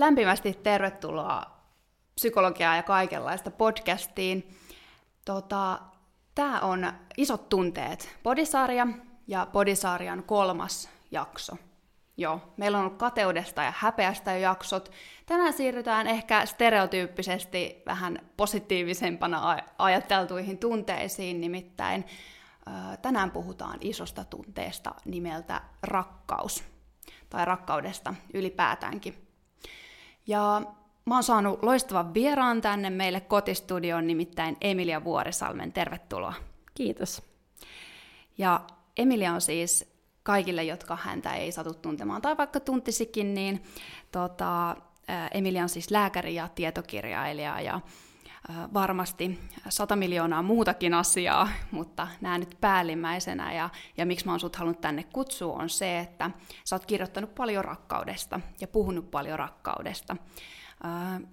lämpimästi tervetuloa psykologiaa ja kaikenlaista podcastiin. Tota, Tämä on Isot tunteet, bodisarja ja bodisarjan kolmas jakso. Joo, meillä on ollut kateudesta ja häpeästä jo jaksot. Tänään siirrytään ehkä stereotyyppisesti vähän positiivisempana ajateltuihin tunteisiin, nimittäin tänään puhutaan isosta tunteesta nimeltä rakkaus, tai rakkaudesta ylipäätäänkin. Ja mä oon saanut loistavan vieraan tänne meille kotistudioon, nimittäin Emilia Vuorisalmen. Tervetuloa. Kiitos. Ja Emilia on siis kaikille, jotka häntä ei satu tuntemaan, tai vaikka tuntisikin, niin tota, Emilia on siis lääkäri ja tietokirjailija, ja varmasti sata miljoonaa muutakin asiaa, mutta nämä nyt päällimmäisenä. Ja, ja miksi mä oon sut halunnut tänne kutsua on se, että sä oot kirjoittanut paljon rakkaudesta ja puhunut paljon rakkaudesta.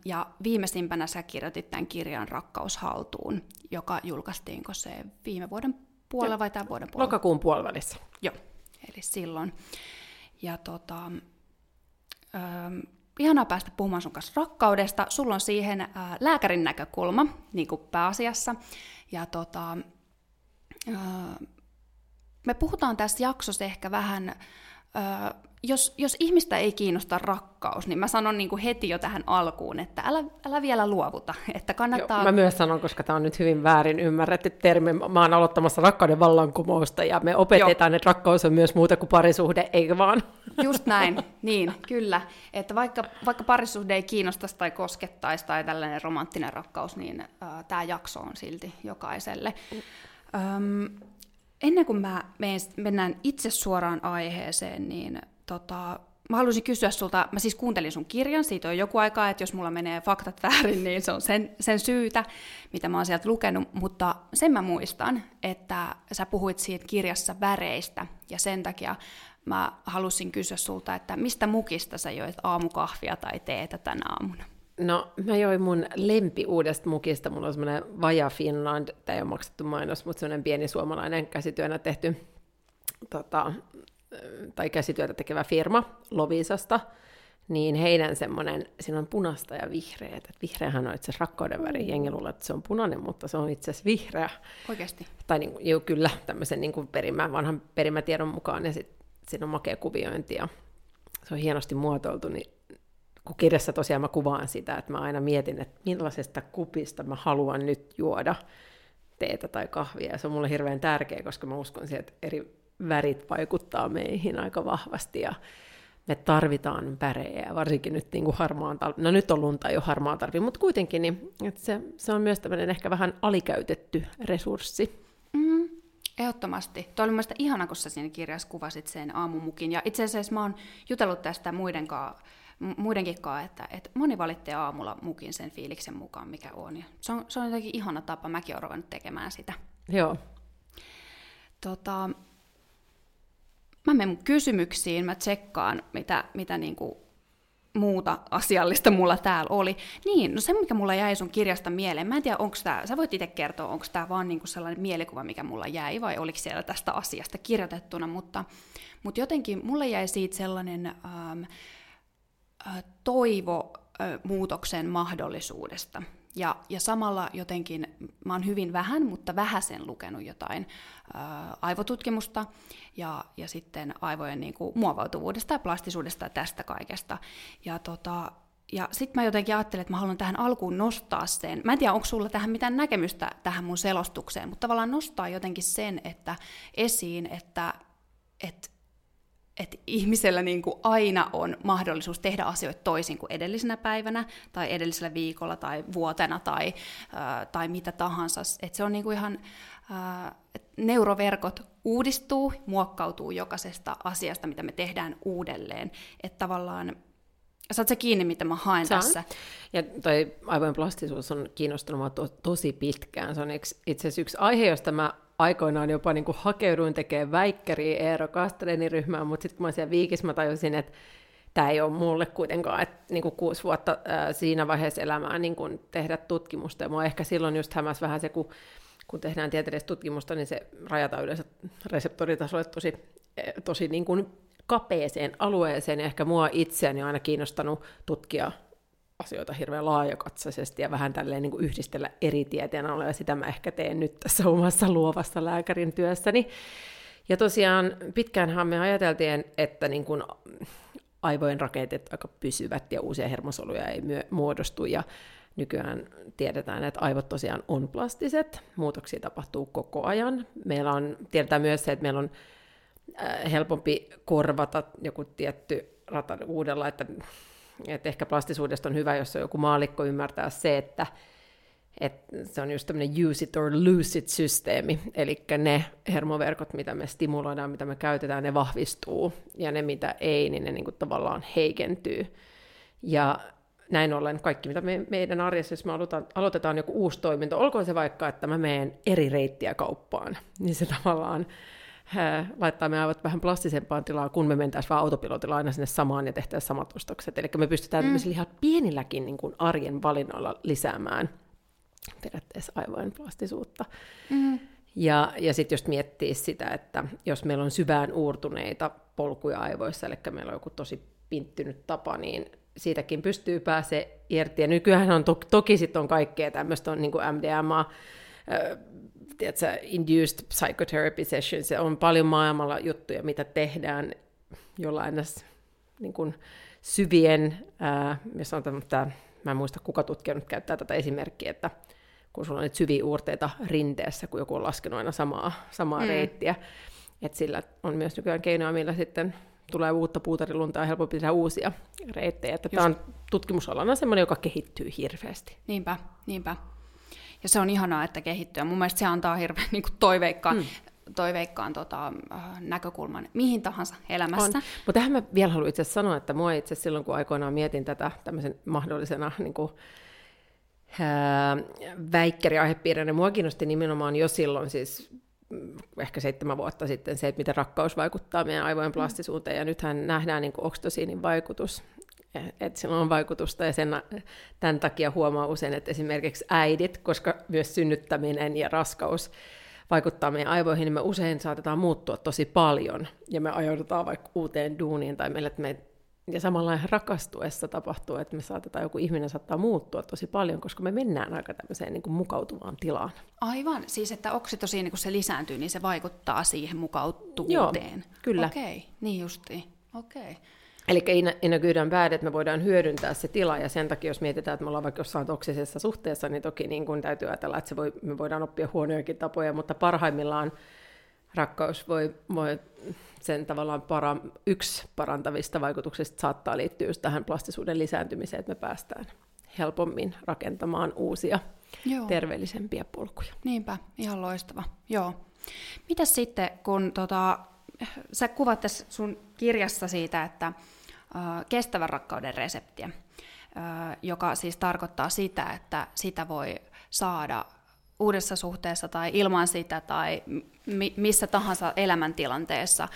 Ja viimeisimpänä sä kirjoitit tämän kirjan Rakkaus haltuun, joka julkaistiinko se viime vuoden puolella vai tämän vuoden puolella? Lokakuun puolivälissä. Joo, eli silloin. Ja tota, ihanaa päästä puhumaan sun kanssa rakkaudesta. Sulla on siihen ää, lääkärin näkökulma, niin kuin pääasiassa. Ja tota, ää, me puhutaan tässä jaksossa ehkä vähän jos, jos ihmistä ei kiinnosta rakkaus, niin mä sanon niin kuin heti jo tähän alkuun, että älä, älä vielä luovuta. Että kannattaa... Joo, mä myös sanon, koska tämä on nyt hyvin väärin ymmärretty termi. Mä oon aloittamassa rakkauden vallankumousta ja me opetetaan, Joo. että rakkaus on myös muuta kuin parisuhde, eikö vaan? Just näin, niin, kyllä. Että vaikka, vaikka parisuhde ei kiinnostaisi tai koskettaisi tai tällainen romanttinen rakkaus, niin äh, tämä jakso on silti jokaiselle. Öm, ennen kuin mä mennään itse suoraan aiheeseen, niin tota, mä haluaisin kysyä sulta, mä siis kuuntelin sun kirjan, siitä on joku aika, että jos mulla menee faktat väärin, niin se on sen, sen syytä, mitä mä oon sieltä lukenut, mutta sen mä muistan, että sä puhuit siitä kirjassa väreistä, ja sen takia mä halusin kysyä sulta, että mistä mukista sä joit aamukahvia tai teetä tänä aamuna? No, mä join mun lempi uudesta mukista. Mulla on semmoinen Vaja Finland, tämä ei ole maksettu mainos, mutta semmoinen pieni suomalainen käsityönä tehty tota, tai käsityötä tekevä firma Lovisasta, niin heidän semmoinen, siinä on punasta ja vihreä. Että vihreähän on itse asiassa rakkauden väri. Mm. Jengi luulee, että se on punainen, mutta se on itse asiassa vihreä. Oikeasti? Tai niin, joo, kyllä, tämmöisen niin kuin perimä, vanhan perimätiedon mukaan. Ja sitten siinä on makea kuviointi ja se on hienosti muotoiltu, niin kun kirjassa tosiaan mä kuvaan sitä, että mä aina mietin, että millaisesta kupista mä haluan nyt juoda teetä tai kahvia. Ja se on mulle hirveän tärkeä, koska mä uskon siihen, että eri värit vaikuttaa meihin aika vahvasti ja me tarvitaan värejä, varsinkin nyt niin kuin harmaan talvi. No nyt on lunta jo harmaa talvi, mutta kuitenkin niin, että se, se on myös tämmöinen ehkä vähän alikäytetty resurssi. Mm, ehdottomasti. Tuo oli mielestäni ihana, kun sä siinä kirjassa kuvasit sen aamumukin. Ja itse asiassa mä oon jutellut tästä muiden kanssa muidenkin kanssa, että, että moni valitsee aamulla mukin sen fiiliksen mukaan, mikä on. Ja se, on se on jotenkin ihana tapa, mäkin olen ruvennut tekemään sitä. Joo. Tota, mä menen mun kysymyksiin, mä tsekkaan, mitä, mitä niinku muuta asiallista mulla täällä oli. Niin, no se, mikä mulla jäi sun kirjasta mieleen, mä en tiedä, onko tämä, sä voit itse kertoa, onko tämä vaan niinku sellainen mielikuva, mikä mulla jäi, vai oliko siellä tästä asiasta kirjoitettuna, mutta, mutta jotenkin mulle jäi siitä sellainen ähm, äh, toivo äh, muutoksen mahdollisuudesta. Ja, ja samalla jotenkin, mä oon hyvin vähän, mutta vähäsen lukenut jotain ää, aivotutkimusta ja, ja sitten aivojen niin kuin, muovautuvuudesta ja plastisuudesta ja tästä kaikesta. Ja, tota, ja sitten mä jotenkin ajattelin, että mä haluan tähän alkuun nostaa sen. Mä en tiedä, onko sulla tähän mitään näkemystä tähän mun selostukseen, mutta tavallaan nostaa jotenkin sen, että esiin, että, että että ihmisellä niin kuin aina on mahdollisuus tehdä asioita toisin kuin edellisenä päivänä tai edellisellä viikolla tai vuotena tai, äh, tai mitä tahansa. Et se on niin kuin ihan, äh, neuroverkot uudistuu, muokkautuu jokaisesta asiasta, mitä me tehdään uudelleen. Että tavallaan Saat se kiinni, mitä mä haen Saan. tässä? Ja toi aivojen plastisuus on kiinnostunut to- tosi pitkään. Se on itse asiassa yksi aihe, josta mä aikoinaan jopa niin kuin hakeuduin tekemään väikkäriä Eero Kastelenin ryhmään, mutta sitten kun mä siellä viikissä mä tajusin, että tämä ei ole mulle kuitenkaan, että niin kuin kuusi vuotta ää, siinä vaiheessa elämää niin kuin tehdä tutkimusta. Ja mua ehkä silloin just hämäs vähän se, kun, kun tehdään tieteellistä tutkimusta, niin se rajataan yleensä reseptoritasolle tosi, tosi niin kuin kapeeseen alueeseen, ja ehkä mua itseäni on aina kiinnostanut tutkia asioita hirveän laajakatsaisesti ja vähän tälleen niin kuin yhdistellä eri tieteen ja sitä mä ehkä teen nyt tässä omassa luovassa lääkärin työssäni. Ja tosiaan pitkäänhän me ajateltiin, että niin kuin aivojen rakenteet aika pysyvät ja uusia hermosoluja ei myö- muodostu, ja nykyään tiedetään, että aivot tosiaan on plastiset, muutoksia tapahtuu koko ajan. Meillä on, tiedetään myös se, että meillä on äh, helpompi korvata joku tietty rata uudella, että, että ehkä plastisuudesta on hyvä, jos on joku maalikko ymmärtää se, että, että se on just tämmöinen use it or lose it systeemi, eli ne hermoverkot, mitä me stimuloidaan, mitä me käytetään, ne vahvistuu, ja ne, mitä ei, niin ne niin kuin tavallaan heikentyy. Ja näin ollen kaikki, mitä me, meidän arjessa, jos me aloitetaan, aloitetaan joku uusi toiminto, olkoon se vaikka, että mä menen eri reittiä kauppaan, niin se tavallaan laittaa me aivot vähän plastisempaan tilaan, kun me mentäisiin vaan autopilotilla aina sinne samaan ja tehtäisiin samat ostokset. Eli me pystytään mm. ihan pienilläkin niin kuin arjen valinnoilla lisäämään periaatteessa aivojen plastisuutta. Mm. Ja, ja sitten jos miettii sitä, että jos meillä on syvään uurtuneita polkuja aivoissa, eli meillä on joku tosi pinttynyt tapa, niin siitäkin pystyy pääse irti. Ja nykyään on to- toki sitten on kaikkea tämmöistä on niin kuin MDMA, tiedätkö, induced psychotherapy sessions, ja on paljon maailmalla juttuja, mitä tehdään jollain niin kuin syvien, äh, jos on tämä, mä en muista kuka tutkija nyt käyttää tätä esimerkkiä, että kun sulla on nyt syviä uurteita rinteessä, kun joku on laskenut aina samaa, samaa mm. reittiä, että sillä on myös nykyään keinoja, millä sitten tulee uutta puutarilunta ja helpompi tehdä uusia reittejä. Että tämä on tutkimusalana semmoinen, joka kehittyy hirveästi. Niinpä, niinpä. Ja se on ihanaa, että kehittyy. Mun mielestä se antaa hirveän niin kuin toiveikkaan, hmm. toiveikkaan tota, äh, näkökulman mihin tahansa elämässä. Mutta tähän mä vielä haluan itse sanoa, että mua itse silloin, kun aikoinaan mietin tätä tämmöisen mahdollisena niin kuin, ää, väikkäriaihepiirinä, niin mua kiinnosti nimenomaan jo silloin siis ehkä seitsemän vuotta sitten se, että miten rakkaus vaikuttaa meidän aivojen mm. plastisuuteen, ja nythän nähdään niin oksitosiinin vaikutus, että sillä on vaikutusta, ja sen, tämän takia huomaa usein, että esimerkiksi äidit, koska myös synnyttäminen ja raskaus vaikuttaa meidän aivoihin, niin me usein saatetaan muuttua tosi paljon, ja me ajaudutaan vaikka uuteen duuniin, tai meille, että me ja samalla rakastuessa tapahtuu, että me saatetaan, joku ihminen saattaa muuttua tosi paljon, koska me mennään aika tämmöiseen niin kuin mukautuvaan tilaan. Aivan, siis että oksitosiini, kun se lisääntyy, niin se vaikuttaa siihen mukautuvuuteen. Joo, kyllä. Okei, okay, niin justiin. Okei. Eli in a good and bad, että me voidaan hyödyntää se tila, ja sen takia, jos mietitään, että me ollaan vaikka jossain toksisessa suhteessa, niin toki niin kuin täytyy ajatella, että se voi, me voidaan oppia huonojakin tapoja, mutta parhaimmillaan rakkaus voi, voi sen tavallaan para, yksi parantavista vaikutuksista saattaa liittyä just tähän plastisuuden lisääntymiseen, että me päästään helpommin rakentamaan uusia Joo. terveellisempiä polkuja. Niinpä, ihan loistava. Joo. Mitäs sitten, kun tota, sä kuvat tässä sun kirjassa siitä, että kestävän rakkauden reseptiä, joka siis tarkoittaa sitä, että sitä voi saada uudessa suhteessa tai ilman sitä tai mi- missä tahansa elämäntilanteessa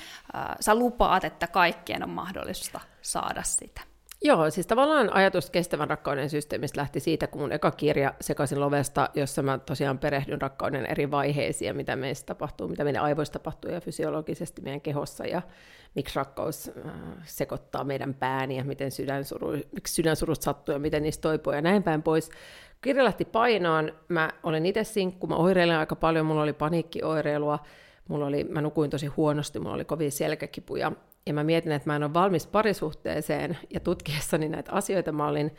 sä lupaat, että kaikkien on mahdollista saada sitä. Joo, siis tavallaan ajatus kestävän rakkauden systeemistä lähti siitä, kun mun eka kirja Sekaisin lovesta, jossa mä tosiaan perehdyn rakkauden eri vaiheisiin, mitä meissä tapahtuu, mitä meidän aivoissa tapahtuu ja fysiologisesti meidän kehossa ja miksi rakkaus äh, sekoittaa meidän pääni ja miten sydänsuru, miksi sydänsurut sattuu ja miten niistä toipuu ja näin päin pois. Kirja lähti painoon, mä olen itse sinkku, mä oireilen aika paljon, mulla oli paniikkioireilua, mulla oli, mä nukuin tosi huonosti, mulla oli kovin selkäkipuja, ja mä mietin, että mä en ole valmis parisuhteeseen, ja tutkiessani näitä asioita mä olin,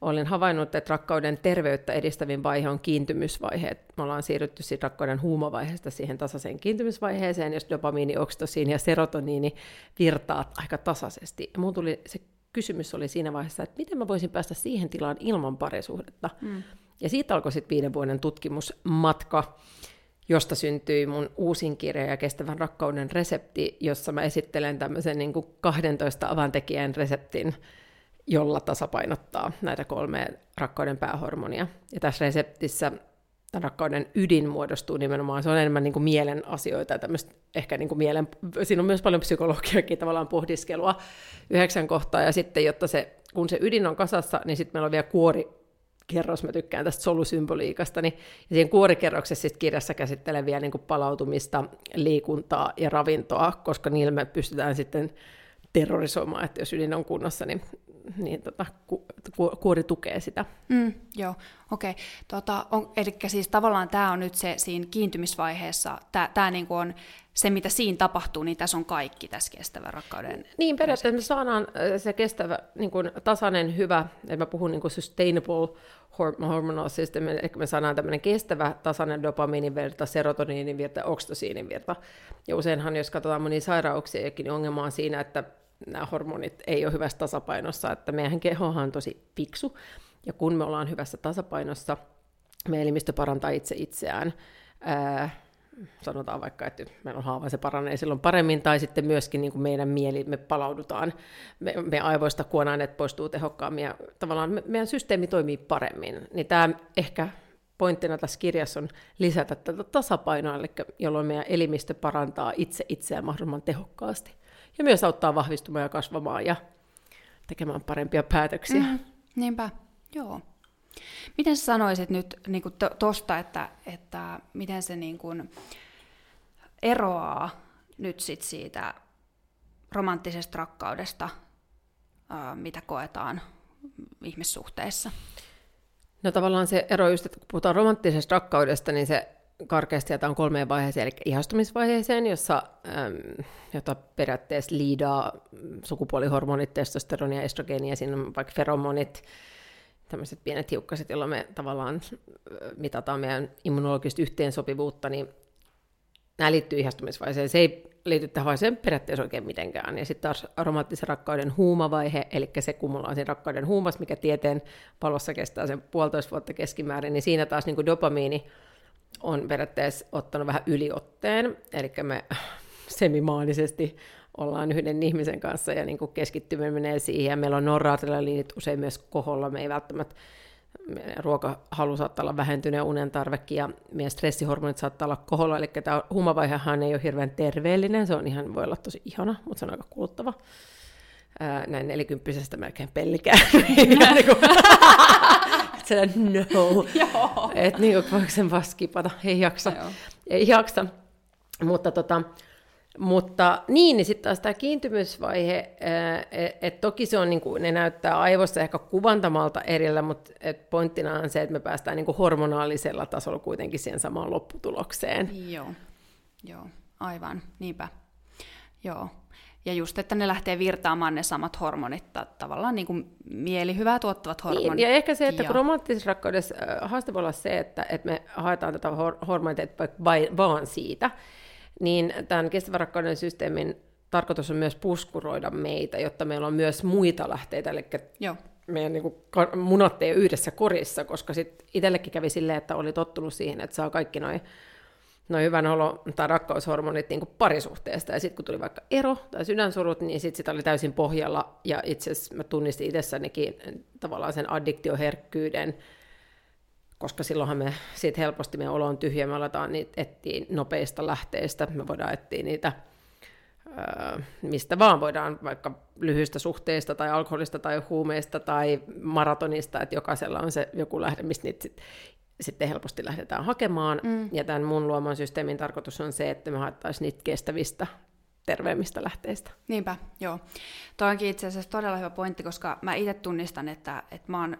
olin havainnut, että rakkauden terveyttä edistävin vaihe on kiintymysvaihe. Me ollaan siirrytty siitä rakkauden huumovaiheesta siihen tasaiseen kiintymysvaiheeseen, jos dopamiini, oksitosiini ja serotoniini virtaa aika tasaisesti. Ja mun tuli se kysymys oli siinä vaiheessa, että miten mä voisin päästä siihen tilaan ilman parisuhdetta. Mm. Ja siitä alkoi sitten viiden vuoden tutkimusmatka, josta syntyi mun uusin kirja ja kestävän rakkauden resepti, jossa mä esittelen tämmöisen niin kuin 12 avantekijän reseptin, jolla tasapainottaa näitä kolmea rakkauden päähormonia. Ja tässä reseptissä rakkauden ydin muodostuu nimenomaan, se on enemmän niin kuin mielen asioita, ehkä niin kuin mielen, siinä on myös paljon psykologiakin tavallaan pohdiskelua yhdeksän kohtaa, ja sitten jotta se, kun se ydin on kasassa, niin sitten meillä on vielä kuori, kerros, mä tykkään tästä solusymboliikasta, niin ja siinä kuorikerroksessa sitten kirjassa käsittelee vielä niin kuin palautumista, liikuntaa ja ravintoa, koska niillä me pystytään sitten terrorisoimaan, että jos ydin on kunnossa, niin, niin tota, ku, ku, kuori tukee sitä. Mm, joo, okei. Okay. Tota, eli siis tavallaan tämä on nyt se siinä kiintymisvaiheessa, tämä niinku on se, mitä siinä tapahtuu, niin tässä on kaikki tässä kestävän rakkauden. Niin, periaatteessa me saadaan se kestävä, niin kuin tasainen, hyvä, että mä puhun niin kuin sustainable hormonal system, eli me saadaan tämmöinen kestävä, tasainen dopamiinivirta, serotoniinivirta, oksitosiinivirta. Ja useinhan, jos katsotaan monia sairauksia, niin ongelma on siinä, että nämä hormonit ei ole hyvässä tasapainossa, että meidän kehohan on tosi fiksu, ja kun me ollaan hyvässä tasapainossa, meidän elimistö parantaa itse itseään, ää, sanotaan vaikka, että meillä on haava, se paranee silloin paremmin, tai sitten myöskin niin kuin meidän mieli, me palaudutaan, me, me aivoista kuonaineet poistuu tehokkaammin, ja tavallaan me, meidän systeemi toimii paremmin. Niin tämä ehkä pointtina tässä kirjassa on lisätä tätä tasapainoa, eli jolloin meidän elimistö parantaa itse itseään mahdollisimman tehokkaasti. Ja myös auttaa vahvistumaan ja kasvamaan ja tekemään parempia päätöksiä. Mm, niinpä, joo. Miten sä sanoisit nyt niin tuosta, että, että miten se niin kuin eroaa nyt sit siitä romanttisesta rakkaudesta, mitä koetaan ihmissuhteissa? No tavallaan se ero just, että kun puhutaan romanttisesta rakkaudesta, niin se karkeasti jaetaan kolmeen vaiheeseen, eli ihastumisvaiheeseen, jossa, äm, jota periaatteessa liidaa sukupuolihormonit, testosteronia, estrogeenia, siinä on vaikka feromonit, tämmöiset pienet hiukkaset, joilla me tavallaan mitataan meidän immunologista yhteensopivuutta, niin nämä liittyy ihastumisvaiheeseen. Se ei liity tähän vaiheeseen periaatteessa oikein mitenkään. Ja sitten taas aromaattisen rakkauden huumavaihe, eli se, on siinä rakkauden huumas, mikä tieteen palossa kestää sen puolitoista vuotta keskimäärin, niin siinä taas niin dopamiini on periaatteessa ottanut vähän yliotteen, eli me semimaanisesti ollaan yhden ihmisen kanssa ja niin keskittyminen menee siihen. Ja meillä on noradrenaliinit usein myös koholla. Me ei välttämättä ruokahalu saattaa olla vähentyneen unen tarvekin ja meidän stressihormonit saattaa olla koholla, eli tämä huumavaihehan ei ole hirveän terveellinen, se on ihan, voi olla tosi ihana, mutta se on aika kuluttava. Ää, näin nelikymppisestä melkein pellikään. niin no. Että niin kuin, voiko sen vaan skipata, ei jaksa. Ei jaksa. Mutta tota, mutta niin, niin sitten taas tämä kiintymysvaihe, että et toki se on, niin kuin, ne näyttää aivossa ehkä kuvantamalta erillä, mutta et pointtina on se, että me päästään niin kuin hormonaalisella tasolla kuitenkin siihen samaan lopputulokseen. Joo, joo, aivan, niinpä. Joo. Ja just, että ne lähtee virtaamaan ne samat hormonit, tavallaan niin kuin mielihyvää tuottavat hormonit. Niin, ja ehkä se, että ja... kun romanttisessa rakkaudessa haaste voi olla se, että, että me haetaan tätä hormonia vaan siitä, niin tämän kestävän rakkauden systeemin tarkoitus on myös puskuroida meitä, jotta meillä on myös muita lähteitä, eli Joo. meidän niin kuin, munat ei yhdessä korissa, koska sitten itsellekin kävi silleen, että oli tottunut siihen, että saa kaikki noin noin hyvän olo- tai rakkaushormonit niin parisuhteesta. Ja sitten kun tuli vaikka ero tai sydänsurut, niin sitten sitä oli täysin pohjalla. Ja itse asiassa mä tunnistin itsessänikin tavallaan sen addiktioherkkyyden, koska silloinhan me siitä helposti meidän olo on tyhjä, me aletaan niitä etsiä nopeista lähteistä, me voidaan etsiä niitä mistä vaan voidaan, vaikka lyhyistä suhteista tai alkoholista tai huumeista tai maratonista, että jokaisella on se joku lähde, mistä niitä sit, sitten helposti lähdetään hakemaan. Mm. Ja tämän mun luoman systeemin tarkoitus on se, että me haettaisiin niitä kestävistä terveemmistä lähteistä. Niinpä, joo. Toi onkin itse asiassa todella hyvä pointti, koska mä itse tunnistan, että, että mä oon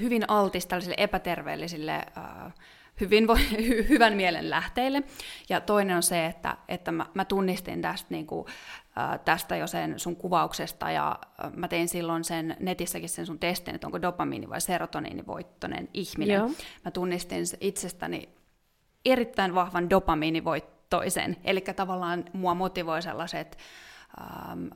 hyvin altis tällaisille epäterveellisille äh, hyvin hy, hyvän mielen lähteille. Ja toinen on se, että, että mä, mä tunnistin tästä, niin kuin, äh, tästä jo sen sun kuvauksesta, ja äh, mä tein silloin sen netissäkin sen sun testin, että onko dopamiini vai serotoniinivoittoinen ihminen. Joo. Mä tunnistin itsestäni erittäin vahvan dopamiinivoittoisen, eli tavallaan mua motivoi sellaiset ähm,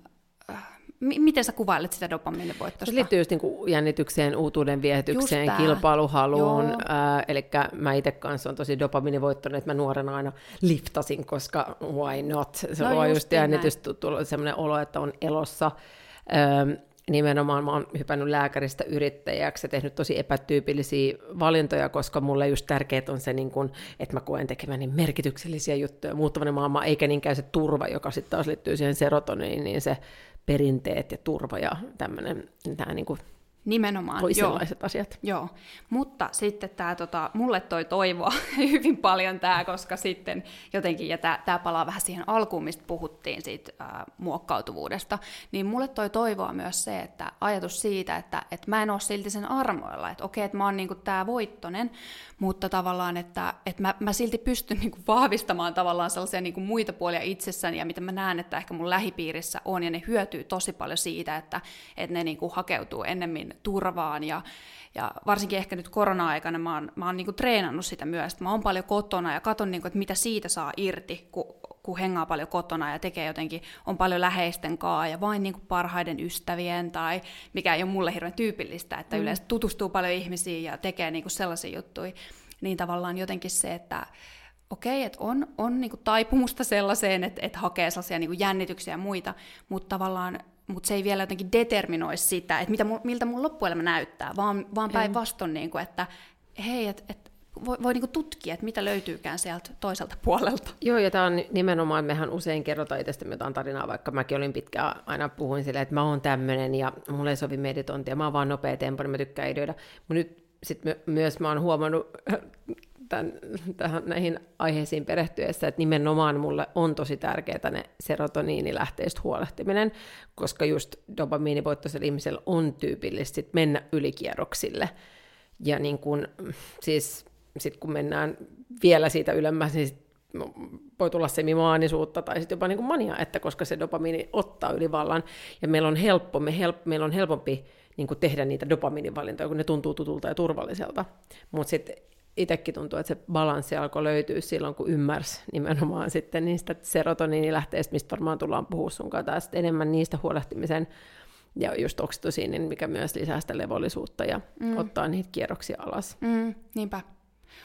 M- miten sä kuvailet sitä dopamiinivoittosta? Se liittyy just niin jännitykseen, uutuuden viehetykseen, kilpailuhaluun. Äh, eli mä itse kanssa on tosi dopamiinivoittoinen, että mä nuorena aina liftasin, koska why not? Se no on just jännitystä, sellainen olo, että on elossa. Ähm, nimenomaan mä oon hypännyt lääkäristä yrittäjäksi ja tehnyt tosi epätyypillisiä valintoja, koska mulle just tärkeää on se, niin kun, että mä koen tekeväni merkityksellisiä juttuja muuttavana maailmaa, eikä niinkään se turva, joka sitten taas liittyy siihen serotoniin, niin se perinteet ja turva ja tämmöinen, tämä niin kuin Nimenomaan, toisenlaiset joo. asiat. Joo, mutta sitten tämä, tota, mulle toi toivoa hyvin paljon tämä, koska sitten jotenkin, ja tämä palaa vähän siihen alkuun, mistä puhuttiin siitä ää, muokkautuvuudesta, niin mulle toi toivoa myös se, että ajatus siitä, että, että mä en ole silti sen armoilla, että okei, että mä oon niinku tämä voittonen, mutta tavallaan, että, että mä, mä silti pystyn niinku vahvistamaan tavallaan sellaisia niinku muita puolia itsessäni, ja mitä mä näen, että ehkä mun lähipiirissä on, ja ne hyötyy tosi paljon siitä, että, että ne niinku hakeutuu ennemmin turvaan ja, ja varsinkin ehkä nyt korona-aikana mä oon, mä oon niinku treenannut sitä myös, mä oon paljon kotona ja katon, niinku, että mitä siitä saa irti, kun, kun hengaa paljon kotona ja tekee jotenkin, on paljon läheisten kaa ja vain niinku parhaiden ystävien tai mikä ei ole mulle hirveän tyypillistä, että mm. yleensä tutustuu paljon ihmisiin ja tekee niinku sellaisia juttuja, niin tavallaan jotenkin se, että okei, että on, on niinku taipumusta sellaiseen, että, että hakee sellaisia niinku jännityksiä ja muita, mutta tavallaan mutta se ei vielä jotenkin determinoi sitä, että mitä, miltä mun loppuelämä näyttää, vaan, vaan päinvastoin, niin kuin, että hei, että et, voi, voi niin tutkia, että mitä löytyykään sieltä toiselta puolelta. Joo, ja tämä on nimenomaan, mehän usein kerrotaan itsestämme jotain tarinaa, vaikka mäkin olin pitkään aina puhuin silleen, että mä oon tämmöinen ja mulle ei sovi meditointia, mä oon vaan nopea tempo, niin mä tykkään ideoida. Mutta nyt sit my, myös mä oon huomannut tämän, tähän, näihin aiheisiin perehtyessä, että nimenomaan mulle on tosi tärkeää ne serotoniinilähteistä huolehtiminen, koska just dopamiinivoittoisella ihmisellä on tyypillistä mennä ylikierroksille. Ja niin kun, siis sit kun mennään vielä siitä ylemmäs, niin sit voi tulla semimaanisuutta tai sitten jopa niin kuin mania, että koska se dopamiini ottaa ylivallan ja meillä on helppo, me help, meillä on helpompi niin kuin tehdä niitä dopamiinivalintoja, kun ne tuntuu tutulta ja turvalliselta. Mutta sitten itsekin tuntuu, että se balanssi alkoi löytyä silloin, kun ymmärsi nimenomaan sitten niistä serotoniinilähteistä, mistä varmaan tullaan puhua sun kanssa, enemmän niistä huolehtimisen ja just oksitosiinin, mikä myös lisää sitä levollisuutta ja mm. ottaa niitä kierroksia alas. Mm, niinpä.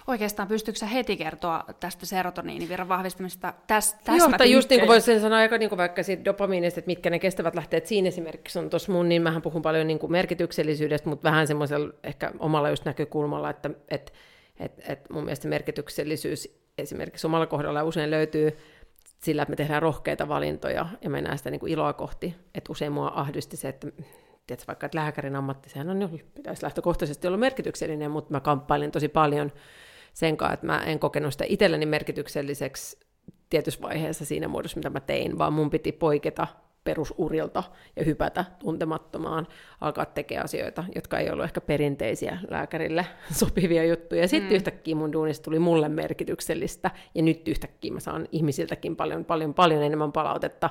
Oikeastaan pystyykö heti kertoa tästä serotoniinivirran vahvistamisesta täs, Joo, tai just niin kuin voisin sanoa aika niin kuin vaikka siitä dopamiinista, että mitkä ne kestävät lähteet siinä esimerkiksi on tuossa mun, niin mähän puhun paljon niin kuin merkityksellisyydestä, mutta vähän semmoisella ehkä omalla just näkökulmalla, että, että et, et mun mielestä merkityksellisyys esimerkiksi omalla kohdalla usein löytyy sillä, että me tehdään rohkeita valintoja ja mennään sitä niin kuin iloa kohti. Että usein mua ahdisti se, että tiedätkö, vaikka että lääkärin ammatti, sehän on, pitäisi lähtökohtaisesti olla merkityksellinen, mutta mä kamppailin tosi paljon sen kanssa, että mä en kokenut sitä itselleni merkitykselliseksi tietyssä vaiheessa siinä muodossa, mitä mä tein, vaan mun piti poiketa perusurilta ja hypätä tuntemattomaan, alkaa tekemään asioita, jotka ei ollut ehkä perinteisiä lääkärille sopivia juttuja. Sitten mm. yhtäkkiä mun duunista tuli mulle merkityksellistä, ja nyt yhtäkkiä mä saan ihmisiltäkin paljon, paljon, paljon enemmän palautetta,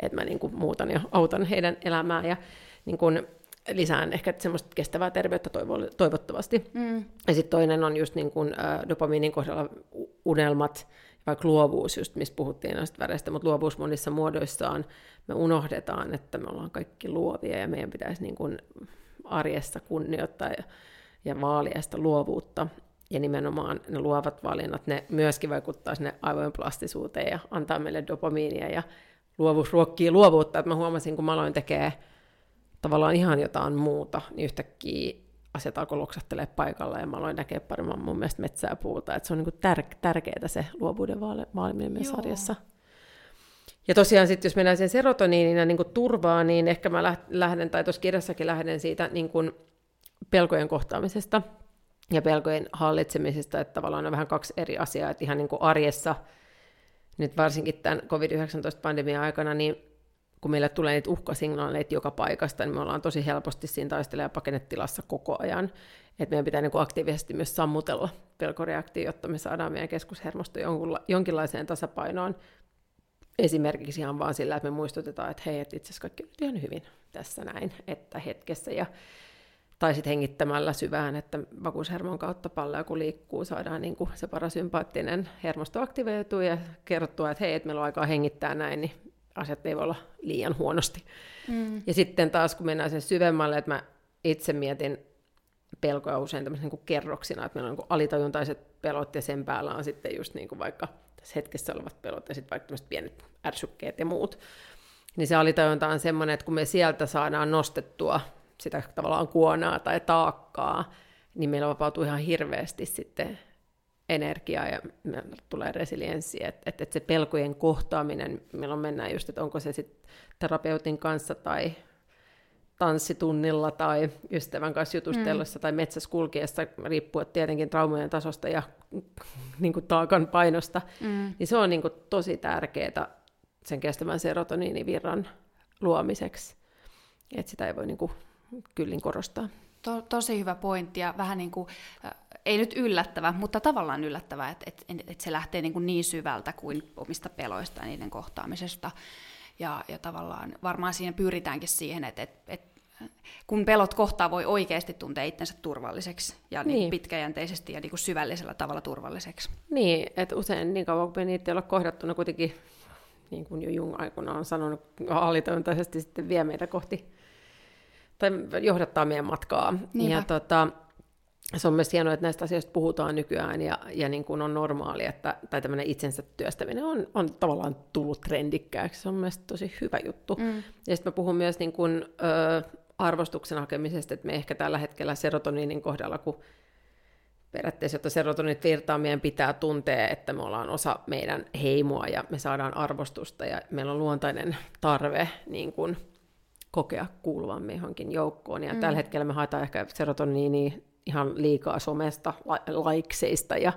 että mä niin kuin muutan ja autan heidän elämää, ja niin kuin lisään ehkä semmoista kestävää terveyttä toivo- toivottavasti. Mm. Ja sitten toinen on just niin kuin, ä, dopamiinin kohdalla unelmat, vaikka luovuus, just mistä puhuttiin näistä väreistä, mutta luovuus monissa muodoissaan, me unohdetaan, että me ollaan kaikki luovia ja meidän pitäisi niin kuin arjessa kunnioittaa ja, ja vaalia sitä luovuutta. Ja nimenomaan ne luovat valinnat, ne myöskin vaikuttaa sinne aivojen plastisuuteen ja antaa meille dopamiinia ja luovuus ruokkii luovuutta. Että mä huomasin, kun mä aloin tekemään tavallaan ihan jotain muuta, niin yhtäkkiä asiat alkoi loksahtelee paikalla ja mä aloin näkeä paremmin mun mielestä metsää ja puuta. Että se on niin tär- tärkeää se luovuuden vaaliminen myös sarjassa. Ja tosiaan sitten, jos mennään sen serotoniinin ja niin kuin turvaan, niin ehkä mä lähden, tai tuossa kirjassakin lähden siitä niin kuin pelkojen kohtaamisesta ja pelkojen hallitsemisesta, että tavallaan on vähän kaksi eri asiaa, että ihan niin kuin arjessa, nyt varsinkin tämän COVID-19-pandemian aikana, niin kun meille tulee niitä uhkasignaaleita joka paikasta, niin me ollaan tosi helposti siinä taistele- ja pakennetilassa koko ajan. Et meidän pitää niin kuin aktiivisesti myös sammutella pelkoreaktio, jotta me saadaan meidän keskushermosto jonkinlaiseen tasapainoon. Esimerkiksi ihan vaan sillä, että me muistutetaan, että hei, että itse asiassa kaikki on ihan hyvin tässä näin, että hetkessä. Ja, tai sitten hengittämällä syvään, että vakuushermon kautta palloa kun liikkuu, saadaan niin kuin se parasympaattinen hermosto aktivoituu ja kerrottua, että hei, että meillä on aikaa hengittää näin, niin asiat ei voi olla liian huonosti. Mm. Ja sitten taas, kun mennään sen syvemmälle, että mä itse mietin pelkoja usein tämmöisen niin kerroksina, että meillä on niin alitajuntaiset pelot ja sen päällä on sitten just niin kuin vaikka tässä hetkessä olevat pelot ja sitten vaikka tämmöiset pienet ärsykkeet ja muut. Niin se alitajunta on semmoinen, että kun me sieltä saadaan nostettua sitä tavallaan kuonaa tai taakkaa, niin meillä vapautuu ihan hirveästi sitten energiaa ja tulee resilienssiä. Että et, et se pelkojen kohtaaminen, milloin mennään just, että onko se sitten terapeutin kanssa tai, tanssitunnilla tai ystävän kanssa jutustellessa mm. tai metsässä kulkiessa, riippuen tietenkin traumojen tasosta ja niin kuin taakan painosta, mm. niin se on niin kuin tosi tärkeää sen kestävän serotoniinivirran luomiseksi. Että sitä ei voi niin kuin kyllin korostaa. To, tosi hyvä pointti ja vähän niin kuin, äh, ei nyt yllättävä, mutta tavallaan yllättävä, että, että, että se lähtee niin, kuin niin syvältä kuin omista peloista ja niiden kohtaamisesta. Ja, ja tavallaan varmaan siinä pyritäänkin siihen, että, että, että kun pelot kohtaa, voi oikeasti tuntea itsensä turvalliseksi ja niin. Niin pitkäjänteisesti ja niin kuin syvällisellä tavalla turvalliseksi. Niin, että usein niin kauan kuin niitä ei ole kohdattuna kuitenkin, niin kuin jo Jung aikoinaan on sanonut, alitoimintaisesti sitten vie meitä kohti, tai johdattaa meidän matkaa. Niinpä. Ja tota, se on myös hienoa, että näistä asioista puhutaan nykyään ja, ja niin kuin on normaali, että, tai tämmöinen itsensä työstäminen on, on tavallaan tullut trendikkääksi. Se on myös tosi hyvä juttu. Mm. Ja sitten mä puhun myös niin kuin, ö, arvostuksen hakemisesta, että me ehkä tällä hetkellä serotoniinin kohdalla, kun periaatteessa, jotta serotonit virtaa, meidän pitää tuntea, että me ollaan osa meidän heimoa ja me saadaan arvostusta ja meillä on luontainen tarve niin kuin, kokea kuuluvamme johonkin joukkoon. Ja mm. tällä hetkellä me haetaan ehkä serotoniinia ihan liikaa somesta, laikseista ja,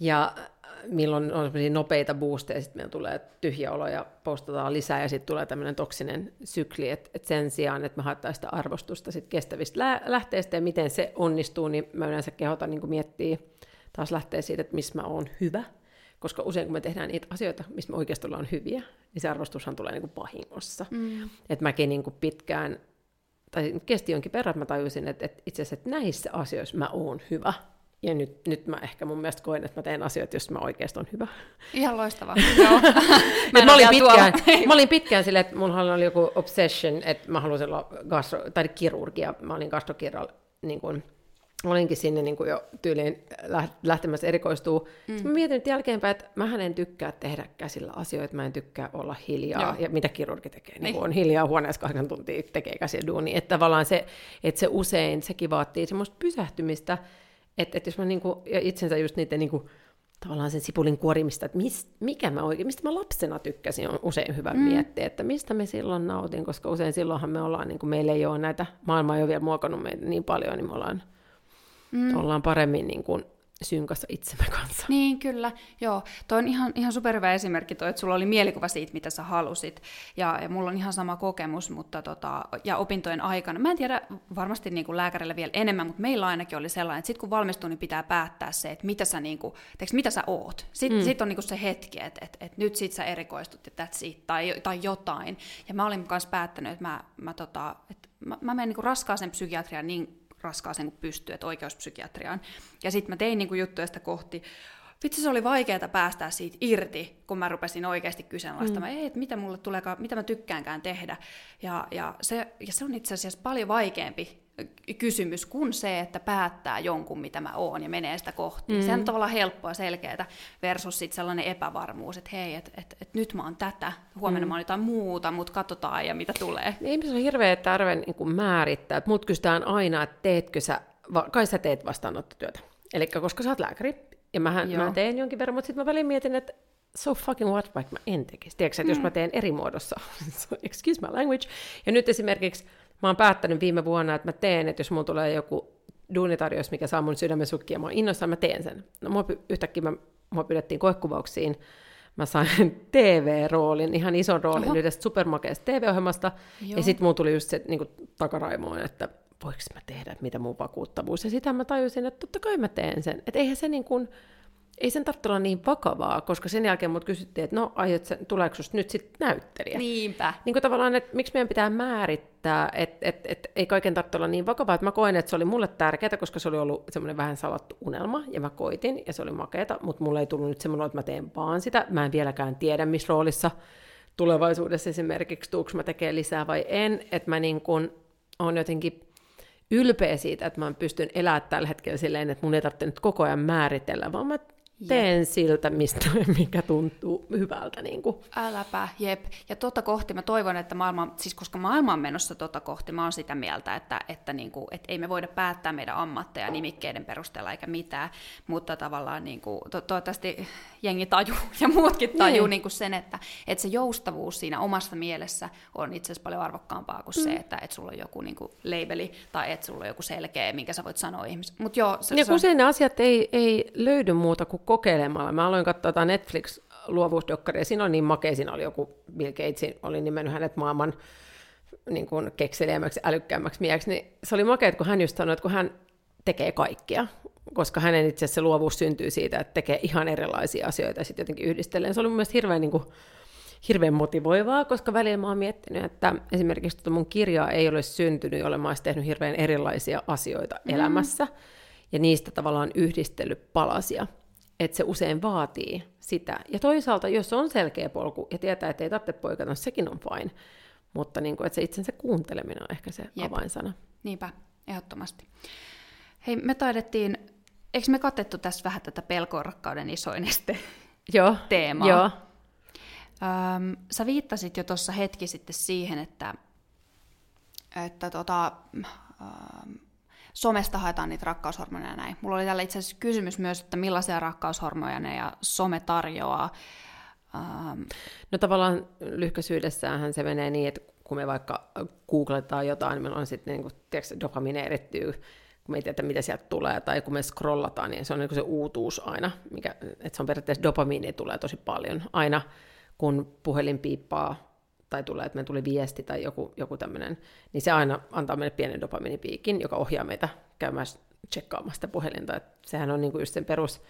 ja milloin on nopeita boosteja, sitten meillä tulee tyhjä olo ja postataan lisää ja sitten tulee tämmöinen toksinen sykli, että et sen sijaan, että me haetaan sitä arvostusta sit kestävistä lä- lähteistä ja miten se onnistuu, niin mä yleensä kehotan niin miettiä taas lähteä siitä, että missä mä oon hyvä, koska usein kun me tehdään niitä asioita, missä me oikeasti ollaan hyviä, niin se arvostushan tulee niin kuin pahingossa. Mm. Että mäkin niin kuin pitkään, tai kesti jonkin verran, että mä tajusin, että, että itse asiassa että näissä asioissa mä oon hyvä. Ja nyt, nyt mä ehkä mun mielestä koen, että mä teen asioita, jos mä oikeasti on hyvä. Ihan loistavaa. Joo. mä, mä, olin pitkään, mä olin pitkään silleen, että mulla oli joku obsession, että mä halusin olla gastro, tai kirurgia. Mä olin gastrokirral, niin kuin, olinkin sinne niin kuin jo tyyliin lähtemässä erikoistuu. Mm. Sitten mä mietin että jälkeenpäin, että mä en tykkää tehdä käsillä asioita, mä en tykkää olla hiljaa. Joo. Ja mitä kirurgi tekee? Niin. Niin on hiljaa huoneessa kahdeksan tuntia, tekee käsiä duunia. Että tavallaan se, että se usein, sekin vaatii semmoista pysähtymistä, että, että jos mä niinku, ja itsensä just niiden niinku, tavallaan sen sipulin kuorimista, että mis, mikä mä oikein, mistä mä lapsena tykkäsin, on usein hyvä mm. miettiä, että mistä me silloin nautin, koska usein silloinhan me ollaan, niin kuin meillä ei ole näitä, maailma ei ole vielä muokannut meitä niin paljon, niin me ollaan, mm. ollaan paremmin niin kuin synkassa itsemme kanssa. Niin, kyllä. Joo, toi on ihan, ihan superhyvä esimerkki toi, että sulla oli mielikuva siitä, mitä sä halusit. Ja, ja mulla on ihan sama kokemus, mutta tota, ja opintojen aikana. Mä en tiedä varmasti niin kuin lääkärille vielä enemmän, mutta meillä ainakin oli sellainen, että sitten kun valmistuu, niin pitää päättää se, että mitä sä, niin kuin, teeks, mitä sä oot. Sitten mm. sit on niin kuin se hetki, että, että, että nyt sit sä erikoistut ja that's it, tai, tai jotain. Ja mä olin myös päättänyt, että mä, mä, tota, että mä, mä menen niin kuin raskaaseen psykiatriaan niin raskaaseen kuin pystyy, että oikeuspsykiatriaan. Ja sitten mä tein niin kuin juttuja sitä kohti. Vitsi, se oli vaikeaa päästää siitä irti, kun mä rupesin oikeasti kyseenalaistamaan, mm. ei, että mitä mulle tuleekaan, mitä mä tykkäänkään tehdä. Ja, ja, se, ja se on itse asiassa paljon vaikeampi kysymys kuin se, että päättää jonkun, mitä mä oon ja menee sitä kohti. Mm. Se on tavallaan helppoa, selkeää versus sit sellainen epävarmuus, että hei, että et, et nyt mä oon tätä, huomenna mm. mä oon jotain muuta, mutta katsotaan ja mitä tulee. Niin, ihmisillä on hirveä tarve niin kuin määrittää, että mut kysytään aina, että teetkö sä, kai sä teet vastaanottotyötä. Eli koska sä oot lääkäri, ja mähän, mä teen jonkin verran, mutta sitten mä välin mietin, että so fucking what, vaikka mä en tekisi. Tiedätkö, että mm. jos mä teen eri muodossa, so excuse my language, ja nyt esimerkiksi mä oon päättänyt viime vuonna, että mä teen, että jos mulla tulee joku duunitarjous, mikä saa mun sydämen sukkia, mä oon innoissaan, mä teen sen. No mua, yhtäkkiä mä, mua pyydettiin koekuvauksiin, mä sain TV-roolin, ihan ison roolin Oho. yhdestä supermakeasta TV-ohjelmasta, Joo. ja sitten mulla tuli just se niin takaraimoon, että voiko mä tehdä, mitä mun vakuuttavuus, ja sitä mä tajusin, että totta kai mä teen sen, että eihän se niin kuin, ei sen tarvitse olla niin vakavaa, koska sen jälkeen mut kysyttiin, että no aiot sen, tuleeko nyt sitten näyttelijä? Niinpä. Niin kuin tavallaan, että miksi meidän pitää määrittää, että et, et, ei kaiken tarvitse olla niin vakavaa, että mä koen, että se oli mulle tärkeää, koska se oli ollut semmoinen vähän salattu unelma, ja mä koitin, ja se oli makeeta, mutta mulle ei tullut nyt semmoinen, että mä teen vaan sitä, mä en vieläkään tiedä, missä roolissa tulevaisuudessa esimerkiksi tuuks mä tekee lisää vai en, että mä niin kuin on jotenkin ylpeä siitä, että mä pystyn elämään tällä hetkellä silleen, että mun ei tarvitse nyt koko ajan määritellä, vaan mä teen siltä, mistä, mikä tuntuu hyvältä. Niin kuin. Äläpä, jep. Ja tota kohti mä toivon, että maailma, siis koska maailma on menossa tota kohti, mä oon sitä mieltä, että, että, niin kuin, että ei me voida päättää meidän ammatteja nimikkeiden perusteella eikä mitään, mutta tavallaan niin kuin, to, toivottavasti jengi taju ja muutkin tajuu niin. Niin kuin sen, että, että se joustavuus siinä omassa mielessä on itse asiassa paljon arvokkaampaa kuin mm. se, että, että sulla on joku niin kuin labeli tai että sulla on joku selkeä, minkä sä voit sanoa ihmisille. Mut joo, se, ja se usein on... ne asiat ei, ei löydy muuta kuin kokeilemalla. Mä aloin katsoa tätä Netflix luovuusdokkaria, siinä oli niin makea, siinä oli joku Bill Gates, oli nimennyt hänet maailman niin kuin kekseliämmäksi, älykkäämmäksi mieheksi, niin se oli makea, kun hän just sanoi, että kun hän tekee kaikkia, koska hänen itse asiassa luovuus syntyy siitä, että tekee ihan erilaisia asioita ja sitten jotenkin yhdistelee. Se oli mun mielestä hirveän, niin kuin, hirveän motivoivaa, koska välillä mä oon miettinyt, että esimerkiksi tuota mun kirjaa ei ole syntynyt, jolle mä olisin tehnyt hirveän erilaisia asioita mm. elämässä, ja niistä tavallaan yhdistellyt palasia että se usein vaatii sitä. Ja toisaalta, jos on selkeä polku ja tietää, että ei tarvitse poikata, sekin on fine. Mutta niin kuin, että se itsensä kuunteleminen on ehkä se Jep. avainsana. Niinpä, ehdottomasti. Hei, me taidettiin, eikö me katettu tässä vähän tätä pelkoon rakkauden isoin este Joo, teemaa? Joo. Öm, sä viittasit jo tuossa hetki sitten siihen, että, että tota, öm, somesta haetaan niitä rakkaushormoneja näin. Mulla oli tällä itse asiassa kysymys myös, että millaisia rakkaushormoneja ja some tarjoaa. Ähm. No tavallaan lyhkäisyydessäänhän se menee niin, että kun me vaikka googletaan jotain, niin meillä on sitten niin kuin, dopamine erittyy, kun me ei tiedä, mitä sieltä tulee, tai kun me scrollataan, niin se on niin se uutuus aina, mikä, että se on periaatteessa dopamiini tulee tosi paljon. Aina kun puhelin piippaa tai tulee, että me tuli viesti tai joku, joku tämmöinen, niin se aina antaa meille pienen dopaminipiikin, joka ohjaa meitä käymään tsekkaamassa sitä puhelinta. Et sehän on niinku just sen perus,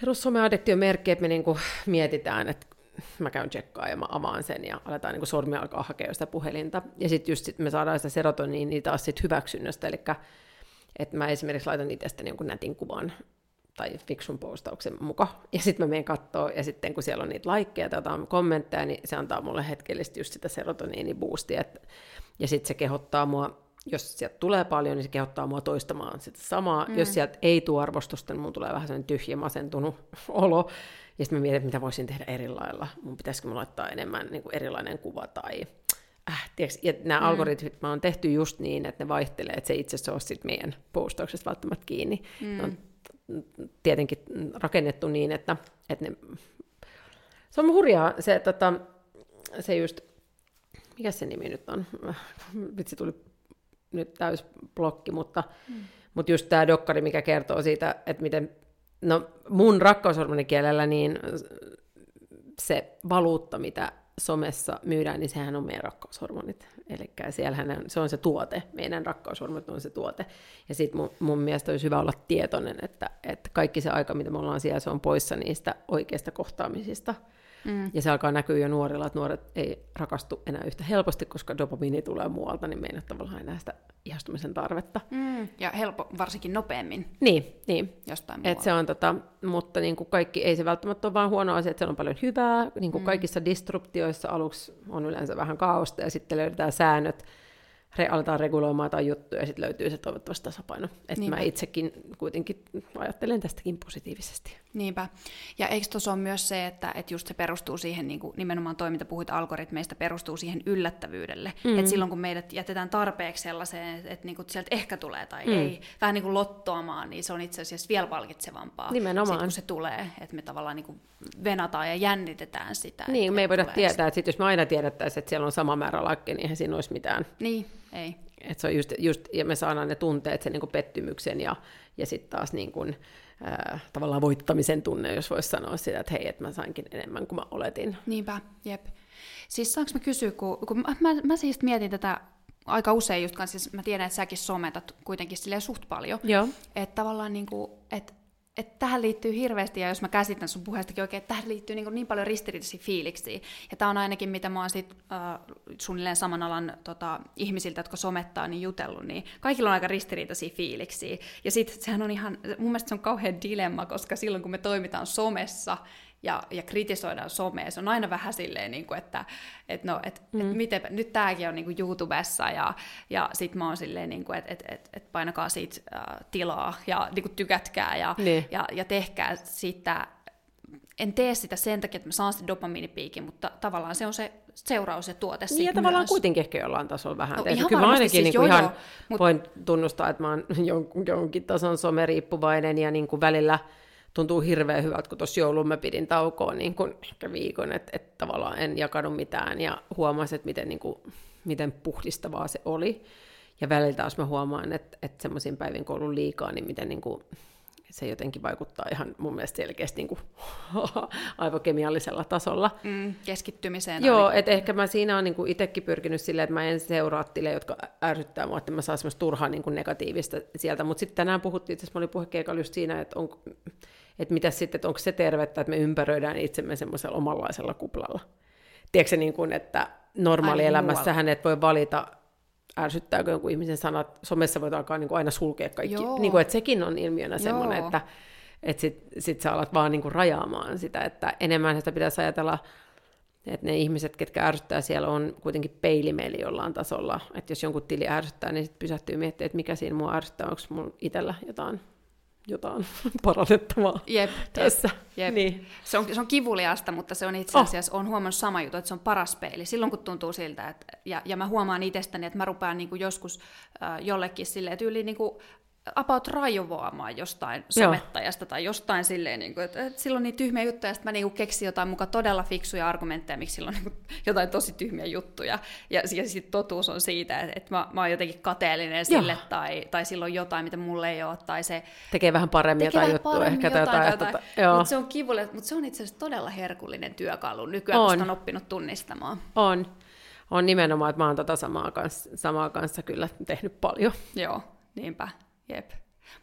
perus someaddiktion merkki, että me niinku mietitään, että mä käyn tsekkaa ja mä avaan sen ja aletaan niinku sormi alkaa hakea sitä puhelinta. Ja sitten just sit me saadaan sitä serotoniinia taas sit hyväksynnästä, eli että mä esimerkiksi laitan itsestäni jonkun nätin kuvan tai fiksun postauksen muka. Ja sitten mä menen kattoo, ja sitten kun siellä on niitä laikkeja tai jotain kommentteja, niin se antaa mulle hetkellisesti just sitä serotoniiniboostia. Ja sitten se kehottaa mua, jos sieltä tulee paljon, niin se kehottaa mua toistamaan sitä samaa. Mm. Jos sieltä ei tule arvostusta, niin mun tulee vähän sellainen tyhjä, masentunut olo. Ja sitten mä mietin, mitä voisin tehdä eri lailla. Mun pitäisikö mä laittaa enemmän niin kuin erilainen kuva tai äh, tiiäks, ja nämä mm. algoritmit mä on tehty just niin, että ne vaihtelee, että se itse asiassa ole sit meidän postauksesta välttämättä kiinni. Mm. on tietenkin rakennettu niin, että, että ne... Se on hurjaa se, että se just, mikä se nimi nyt on? Vitsi tuli nyt täys blokki, mutta, mm. mutta just tämä dokkari, mikä kertoo siitä, että miten, no mun rakkaushormonikielellä, niin se valuutta, mitä somessa myydään, niin sehän on meidän rakkaushormonit. Eli siellähän se on se tuote, meidän rakkaushormonit on se tuote. Ja sitten mun, mun mielestä olisi hyvä olla tietoinen, että, että kaikki se aika, mitä me ollaan siellä, se on poissa niistä oikeista kohtaamisista. Mm. Ja se alkaa näkyä jo nuorilla, että nuoret ei rakastu enää yhtä helposti, koska dopamiini tulee muualta, niin meidän tavallaan enää sitä ihastumisen tarvetta. Mm. Ja helpo, varsinkin nopeammin. Niin, niin. Jostain Et se on tota, mutta niin kuin kaikki, ei se välttämättä ole vain huono asia, että siellä on paljon hyvää. Niin kuin mm. kaikissa disruptioissa aluksi on yleensä vähän kaosta ja sitten löydetään säännöt, re, aletaan reguloimaan jotain juttuja ja sitten löytyy se toivottavasti tasapaino. Että mä itsekin kuitenkin ajattelen tästäkin positiivisesti. Niinpä. Ja eikö tuossa ole myös se, että, että just se perustuu siihen, niin kuin nimenomaan toi, mitä puhuit algoritmeista, perustuu siihen yllättävyydelle. Mm. Että silloin kun meidät jätetään tarpeeksi sellaiseen, että, että, niin kuin sieltä ehkä tulee tai mm. ei, vähän niin kuin lottoamaan, niin se on itse asiassa vielä palkitsevampaa. Nimenomaan. Sit, kun se tulee, että me tavallaan niin kuin venataan ja jännitetään sitä. Niin, me ei voida tietää, että sit jos me aina tiedettäisiin, että siellä on sama määrä lakki, niin eihän siinä olisi mitään. Niin, ei. Et se on just, just, ja me saadaan ne tunteet, sen niin kuin pettymyksen ja, ja sitten taas niin kuin, tavallaan voittamisen tunne, jos voisi sanoa sitä, että hei, että mä sainkin enemmän kuin mä oletin. Niinpä, jep. Siis saanko mä kysyä, kun, kun mä, mä, mä siis mietin tätä aika usein just kanssa, siis mä tiedän, että säkin sometat kuitenkin silleen suht paljon. Joo. Että tavallaan niin kuin, että että tähän liittyy hirveästi, ja jos mä käsitän sun puheestakin oikein, että tähän liittyy niin, niin paljon ristiriitaisia fiiliksiä. Ja tämä on ainakin, mitä mä oon sit, äh, suunnilleen saman alan tota, ihmisiltä, jotka somettaa, niin jutellut, niin kaikilla on aika ristiriitaisia fiiliksiä. Ja sitten sehän on ihan, mun mielestä se on kauhean dilemma, koska silloin kun me toimitaan somessa, ja, ja kritisoidaan somea. Se on aina vähän silleen, niin kuin, että et no, et, mm. et miten, nyt tämäkin on niin kuin YouTubessa ja, ja sit mä oon silleen, niin kuin, että et, et, et painakaa siitä äh, tilaa ja niin kuin tykätkää ja, niin. ja, ja tehkää siitä en tee sitä sen takia, että mä saan sitä dopamiinipiikin, mutta tavallaan se on se seuraus ja tuote Niin ja tavallaan myös. kuitenkin ehkä jollain tasolla vähän no, tehty. Kyllä mä ainakin siis, niin kuin joo, ihan joo, mut... voin tunnustaa, että mä oon jon, jonkin tason someriippuvainen ja niin kuin välillä tuntuu hirveän hyvältä, kun tuossa joulun mä pidin taukoa niin kuin ehkä viikon, että, että tavallaan en jakanut mitään ja huomasin, että miten, niin kuin, miten puhdistavaa se oli. Ja välillä taas mä huomaan, että, että semmoisiin päivin kun on liikaa, niin miten niin kuin, se jotenkin vaikuttaa ihan mun mielestä selkeästi niin kuin, aivokemiallisella tasolla. Mm, keskittymiseen. Joo, että ehkä mä siinä on niin itsekin pyrkinyt silleen, että mä en seuraa tille, jotka ärsyttää mua, että mä saan semmoista turhaa niin kuin negatiivista sieltä. Mutta sitten tänään puhuttiin, itse asiassa mä olin puhekeikalla just siinä, että, on, että mitä sitten, että onko se tervettä, että me ympäröidään itsemme semmoisella omanlaisella kuplalla. Tiedätkö niin kuin, että normaalielämässähän et voi valita ärsyttääkö jonkun ihmisen sanat, somessa voit alkaa niin kuin aina sulkea kaikki. Niin kuin, että sekin on ilmiönä semmoinen, että, että sit, sit sä alat vaan niin kuin rajaamaan sitä, että enemmän sitä pitäisi ajatella, että ne ihmiset, ketkä ärsyttää siellä, on kuitenkin peilimeli jollain tasolla. Että jos jonkun tili ärsyttää, niin sitten pysähtyy miettimään, että mikä siinä mua ärsyttää, onko mun itsellä jotain jotain parannettavaa jep, tässä. Jep. Niin. Se, on, se on kivuliasta, mutta se on itse oh. asiassa, oh. on huomannut sama juttu, että se on paras peili. Silloin kun tuntuu siltä, että, ja, ja mä huomaan itsestäni, että mä rupean niin kuin joskus äh, jollekin silleen, että yli niin kuin about raivoamaan jostain somettajasta Joo. tai jostain silleen, niin kuin, että, että silloin on niin tyhmiä juttuja, ja sitten mä niin kuin keksin jotain mukaan todella fiksuja argumentteja, miksi silloin on niin kuin, jotain tosi tyhmiä juttuja. Ja, ja sitten totuus on siitä, että, että mä, mä oon jotenkin kateellinen sille, tai, tai silloin jotain, mitä mulle ei ole, tai se... Tekee vähän paremmin jotain juttua ehkä. Jotain, jotain, jotain. Tota, mutta se on kivulle, mutta se on itse asiassa todella herkullinen työkalu nykyään, on. kun on oppinut tunnistamaan. On. On nimenomaan, että mä oon tota samaa kanssa, samaa kanssa kyllä tehnyt paljon. Joo, niinpä. Jep.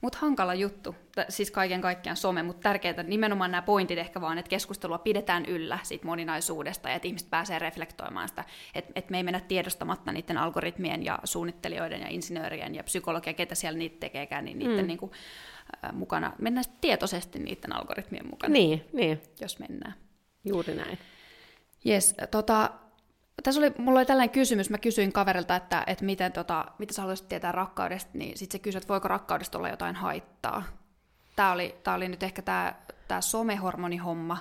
Mutta hankala juttu, siis kaiken kaikkiaan some, mutta tärkeää nimenomaan nämä pointit ehkä vaan, että keskustelua pidetään yllä siitä moninaisuudesta ja että ihmiset pääsee reflektoimaan sitä, että, että me ei mennä tiedostamatta niiden algoritmien ja suunnittelijoiden ja insinöörien ja psykologia, ketä siellä niitä tekeekään, niin niiden mm. niin kuin, äh, mukana, mennään tietoisesti niiden algoritmien mukana. Niin, niin. Jos mennään. Juuri näin. Yes, tota, tässä oli, mulla oli tällainen kysymys, mä kysyin kaverilta, että, että miten, tota, mitä sä haluaisit tietää rakkaudesta, niin sitten se kysyi, että voiko rakkaudesta olla jotain haittaa. Tämä oli, tää oli nyt ehkä tämä tää somehormonihomma.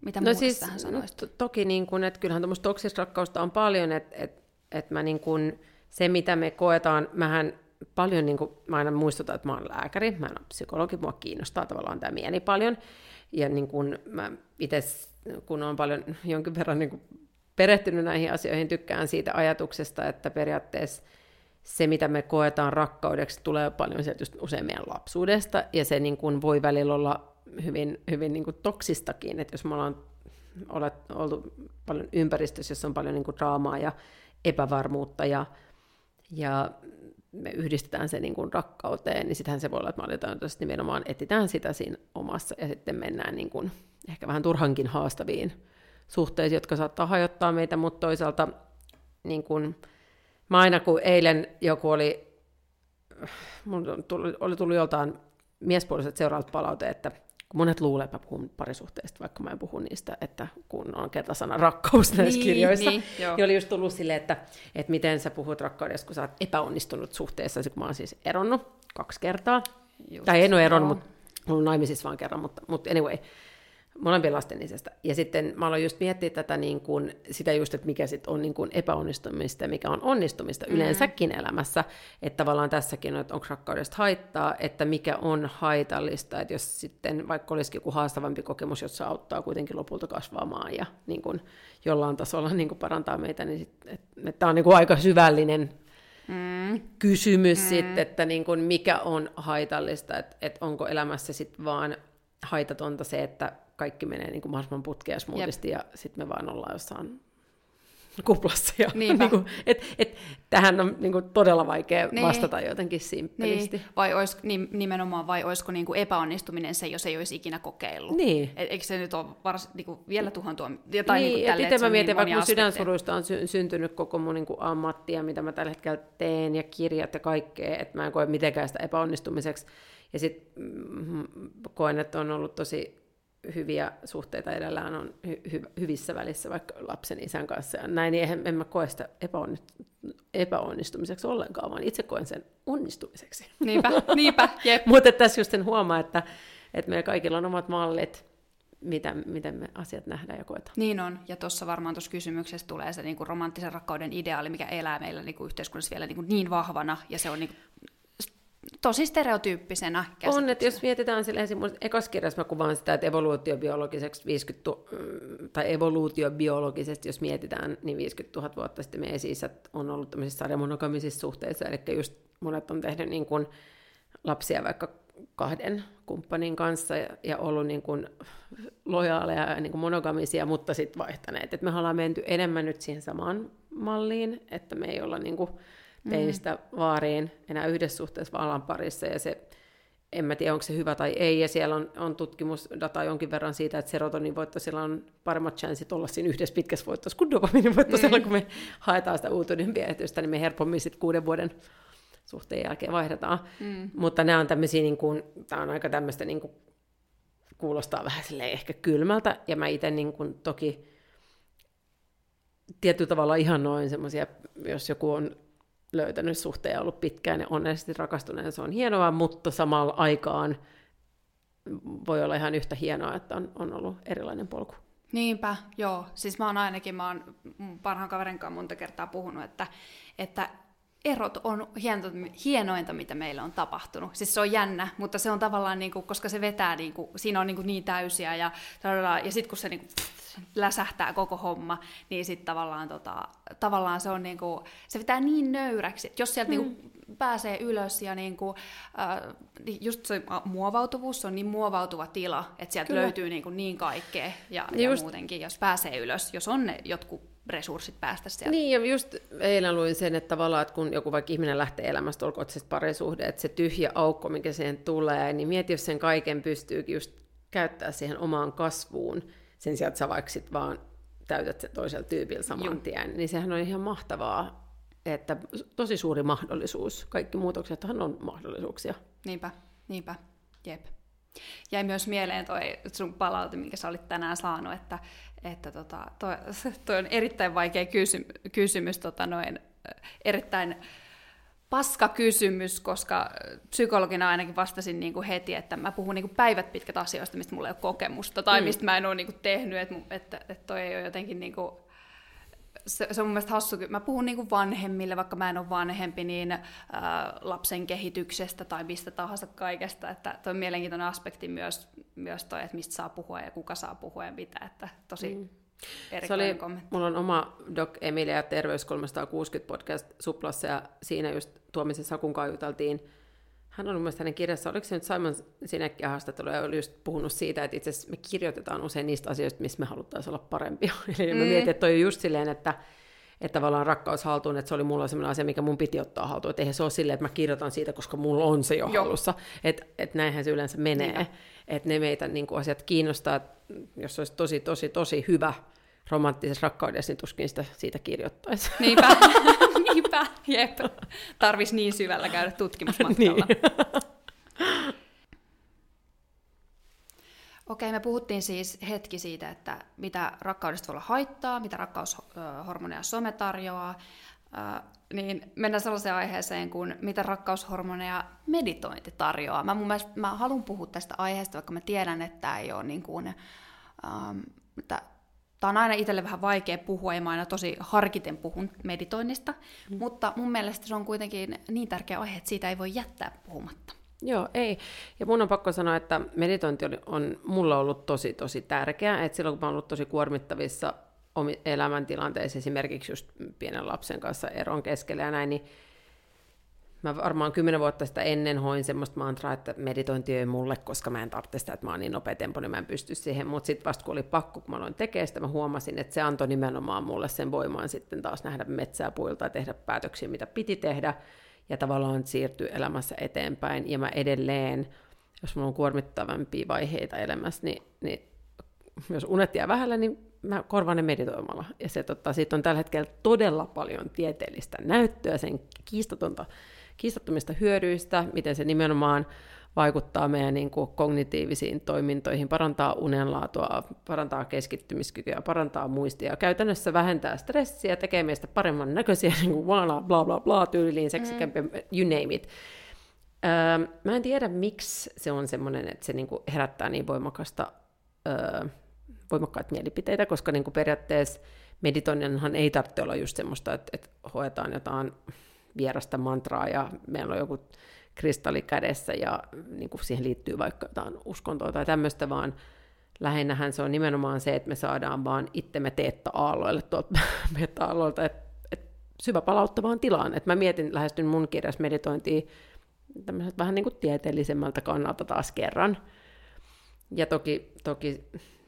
Mitä no siis, tähän sanoisit? To, toki, niin kun, että kyllähän tuommoista toksista rakkausta on paljon, että et, et mä niin kun, se mitä me koetaan, mähän paljon, niin kun, mä aina muistutan, että mä oon lääkäri, mä en ole psykologi, mua kiinnostaa tavallaan tämä mieli paljon, ja niin kun mä itse, kun on paljon jonkin verran niin kun perehtynyt näihin asioihin, tykkään siitä ajatuksesta, että periaatteessa se, mitä me koetaan rakkaudeksi, tulee paljon sieltä just usein meidän lapsuudesta, ja se niin kuin voi välillä olla hyvin, hyvin niin kuin toksistakin, että jos me ollaan olet, oltu paljon ympäristössä, jossa on paljon niin kuin draamaa ja epävarmuutta, ja, ja me yhdistetään se niin kuin rakkauteen, niin sittenhän se voi olla, että me aletaan nimenomaan etsitään sitä siinä omassa, ja sitten mennään niin kuin ehkä vähän turhankin haastaviin suhteisiin, jotka saattaa hajottaa meitä, mutta toisaalta niin kun, mä aina kun eilen joku oli, tuli, oli tullut joltain miespuoliset seuraavat palaute, että kun monet luulee, että mä puhun parisuhteista, vaikka mä en puhu niistä, että kun on kertasana rakkaus näissä niin, kirjoissa, niin, niin oli just tullut silleen, että, että miten sä puhut rakkaudesta, kun sä oot epäonnistunut suhteessa, kun mä oon siis eronnut kaksi kertaa, just, tai en ole eronnut, mutta ollut naimisissa vaan kerran, mutta, mutta anyway, molempien lasten isästä. Ja sitten mä aloin just miettiä tätä niin kuin, sitä just, että mikä sit on niin kuin epäonnistumista ja mikä on onnistumista mm. yleensäkin elämässä. Että tavallaan tässäkin on, että onko rakkaudesta haittaa, että mikä on haitallista. Että jos sitten vaikka olisikin joku haastavampi kokemus, jossa auttaa kuitenkin lopulta kasvamaan ja niin kuin jollain tasolla niin kuin parantaa meitä, niin sit, että, että tämä on niin kuin aika syvällinen mm. kysymys mm. sitten, että niin kuin mikä on haitallista, että, että onko elämässä sitten vaan haitatonta se, että kaikki menee niin kuin mahdollisimman putkea smoothisti ja sitten me vaan ollaan jossain kuplassa. Ja, niin kuin, et, et, tähän on niin kuin, todella vaikea niin. vastata jotenkin simppelisti. Niin. Vai olis, niin, nimenomaan, vai olisiko niin kuin epäonnistuminen se, jos ei olisi ikinä kokeillut? Niin. Et, eikö se nyt ole vars, niin kuin, vielä tuhantua? Jotain, niin, niin kuin itse mä mietin, niin vaikka mun sydänsuruista on sy- syntynyt koko mun niin kuin, ammatti ja mitä mä tällä hetkellä teen ja kirjat ja kaikkea, että mä en koe mitenkään sitä epäonnistumiseksi. Ja sitten mm, koen, että on ollut tosi hyviä suhteita edellään on hy- hy- hyvissä välissä vaikka lapsen isän kanssa ja näin, niin en, en mä koe sitä epäonnist- epäonnistumiseksi ollenkaan, vaan itse koen sen onnistumiseksi. Niinpä, niinpä, jep. Mutta tässä just sen huomaa, että, että meillä kaikilla on omat mallit, mitä, miten me asiat nähdään ja koetaan. Niin on, ja tuossa varmaan tuossa kysymyksessä tulee se niinku romanttisen rakkauden ideaali, mikä elää meillä niinku yhteiskunnassa vielä niinku niin vahvana, ja se on niinku tosi stereotyyppisenä On, että jos mietitään sille esimerkiksi ekassa kirjassa mä kuvaan sitä, että evoluutiobiologiseksi 50 mm, tai evoluutiobiologisesti, jos mietitään, niin 50 000 vuotta sitten meidän esi on ollut tämmöisissä sarjamonogamisissa suhteissa, eli just monet on tehnyt niin kuin lapsia vaikka kahden kumppanin kanssa ja, ja ollut niin kuin lojaaleja ja niin kuin monogamisia, mutta sitten vaihtaneet. Et me ollaan menty enemmän nyt siihen samaan malliin, että me ei olla niin kuin teinistä mm. vaariin enää yhdessä suhteessa vallan parissa, ja se, en mä tiedä, onko se hyvä tai ei, ja siellä on, on tutkimusdataa jonkin verran siitä, että serotonivoittosilla on paremmat chanssit olla siinä yhdessä pitkässä voittossa kuin dopaminivoittosilla, mm. kun me haetaan sitä uutuuden piehitystä, niin me helpommin sitten kuuden vuoden suhteen jälkeen vaihdetaan. Mm. Mutta nämä on tämmöisiä, niin kuin, tämä on aika tämmöistä, niin kuin, kuulostaa vähän ehkä kylmältä, ja mä itse niin kuin, toki tietyllä tavalla ihan noin semmoisia, jos joku on löytänyt suhteen ja ollut pitkään ja onnellisesti rakastuneen, se on hienoa, mutta samalla aikaan voi olla ihan yhtä hienoa, että on, on ollut erilainen polku. Niinpä, joo. Siis mä oon ainakin, mä oon parhaan kaverin kanssa monta kertaa puhunut, että, että erot on hienointa, mitä meillä on tapahtunut. Siis se on jännä, mutta se on tavallaan, niin kuin, koska se vetää, niin, kuin, siinä on niin, kuin niin täysiä, ja, ja sitten kun se niin kuin, läsähtää koko homma, niin sitten tavallaan, tota, tavallaan se on niin kuin, se vetää niin nöyräksi, että jos sieltä niinku mm. niin kuin, pääsee ylös ja niin kuin, äh, just se muovautuvuus, se on niin muovautuva tila, että sieltä Kyllä. löytyy niin, kuin niin kaikkea ja, ja just... muutenkin, jos pääsee ylös, jos on ne jotkut resurssit päästä sieltä. Niin, ja just eilen luin sen, että tavallaan, että kun joku vaikka ihminen lähtee elämästä, olkoon se parisuhde, että se tyhjä aukko, mikä siihen tulee, niin mieti, jos sen kaiken pystyykin just käyttää siihen omaan kasvuun, sen sijaan, että sä vaikka sit vaan täytät sen toisella tyypillä saman Juh. tien, niin sehän on ihan mahtavaa, että tosi suuri mahdollisuus. Kaikki muutoksethan on mahdollisuuksia. Niinpä, niinpä, jep. Jäi myös mieleen toi sun palaute, minkä sä olit tänään saanut, että, että tota, toi, toi on erittäin vaikea kysy, kysymys, tota noin, erittäin paska kysymys, koska psykologina ainakin vastasin niin kuin heti, että mä puhun niin kuin päivät pitkät asioista, mistä mulla ei ole kokemusta, tai mm. mistä mä en ole niin kuin tehnyt, että, että, että toi ei ole jotenkin niin kuin se, se on mun mielestä hassu, mä puhun niin kuin vanhemmille, vaikka mä en ole vanhempi, niin ää, lapsen kehityksestä tai mistä tahansa kaikesta, että toi on mielenkiintoinen aspekti myös, myös toi, että mistä saa puhua ja kuka saa puhua ja mitä, että tosi mm. Se oli, kommentti. mulla on oma Doc Emilia Terveys 360 podcast Suplassa ja siinä just Tuomisen Sakun juteltiin hän on mun mielestä hänen kirjassa, oliko se nyt Simon Sinekkiä haastattelu, ja oli just puhunut siitä, että itse asiassa me kirjoitetaan usein niistä asioista, missä me haluttaisiin olla parempia. Eli mm. mä mietin, että toi on just silleen, että, että tavallaan rakkaus haltuun, että se oli mulla sellainen asia, mikä mun piti ottaa haltuun. Että eihän se ole silleen, että mä kirjoitan siitä, koska mulla on se jo Joo. halussa. Että et näinhän se yleensä menee. Että ne meitä niin kuin asiat kiinnostaa, jos olisi tosi, tosi, tosi hyvä romanttisessa rakkaudessa, niin tuskin sitä siitä kirjoittaisi. Niinpä, niinpä, jep. Tarvisi niin syvällä käydä tutkimusmatkalla. niin. Okei, me puhuttiin siis hetki siitä, että mitä rakkaudesta voi olla haittaa, mitä rakkaushormoneja some tarjoaa, niin mennään sellaiseen aiheeseen kuin mitä rakkaushormoneja meditointi tarjoaa. Mä, mun mielestä, mä haluan puhua tästä aiheesta, vaikka mä tiedän, että tämä ei ole niin kuin, ähm, että Tämä on aina itselle vähän vaikea puhua, ja mä aina tosi harkiten puhun meditoinnista, mm. mutta mun mielestä se on kuitenkin niin tärkeä aihe, että siitä ei voi jättää puhumatta. Joo, ei. Ja mun on pakko sanoa, että meditointi on, on mulla ollut tosi, tosi tärkeää. Että silloin, kun mä oon ollut tosi kuormittavissa elämäntilanteissa, esimerkiksi just pienen lapsen kanssa eron keskellä ja näin, niin Mä varmaan kymmenen vuotta sitä ennen hoin semmoista mantraa, että meditointi ei mulle, koska mä en tarvitse sitä, että mä oon niin nopea tempo, niin mä en pysty siihen. Mutta sitten vasta kun oli pakko, kun mä aloin tekemään sitä, mä huomasin, että se antoi nimenomaan mulle sen voimaan sitten taas nähdä metsää puilta ja tehdä päätöksiä, mitä piti tehdä. Ja tavallaan siirtyä elämässä eteenpäin. Ja mä edelleen, jos mulla on kuormittavampia vaiheita elämässä, niin, niin jos unet jää vähällä, niin mä korvaan ne meditoimalla. Ja se, tota, siitä on tällä hetkellä todella paljon tieteellistä näyttöä, sen kiistatonta kiistattomista hyödyistä, miten se nimenomaan vaikuttaa meidän niin kuin kognitiivisiin toimintoihin, parantaa unenlaatua, parantaa keskittymiskykyä, parantaa muistia, käytännössä vähentää stressiä, tekee meistä paremman näköisiä, niin kuin bla bla bla bla tyyliin, seksikämpiä, mm. you name it. Öö, mä en tiedä, miksi se on semmoinen, että se niin kuin herättää niin voimakasta, öö, voimakkaat mielipiteitä, koska niin kuin periaatteessa meditoinninhan ei tarvitse olla just semmoista, että, että hoetaan jotain vierasta mantraa ja meillä on joku kristalli kädessä ja niin kuin siihen liittyy vaikka jotain uskontoa tai tämmöistä, vaan lähinnähän se on nimenomaan se, että me saadaan vaan itsemme teetta-aalloille tuolta meta-aalloilta, että et syvä palauttavaan tilaan. Et mä mietin, lähestyn mun kirjassa meditointia vähän niin kuin tieteellisemmältä kannalta taas kerran. Ja toki, toki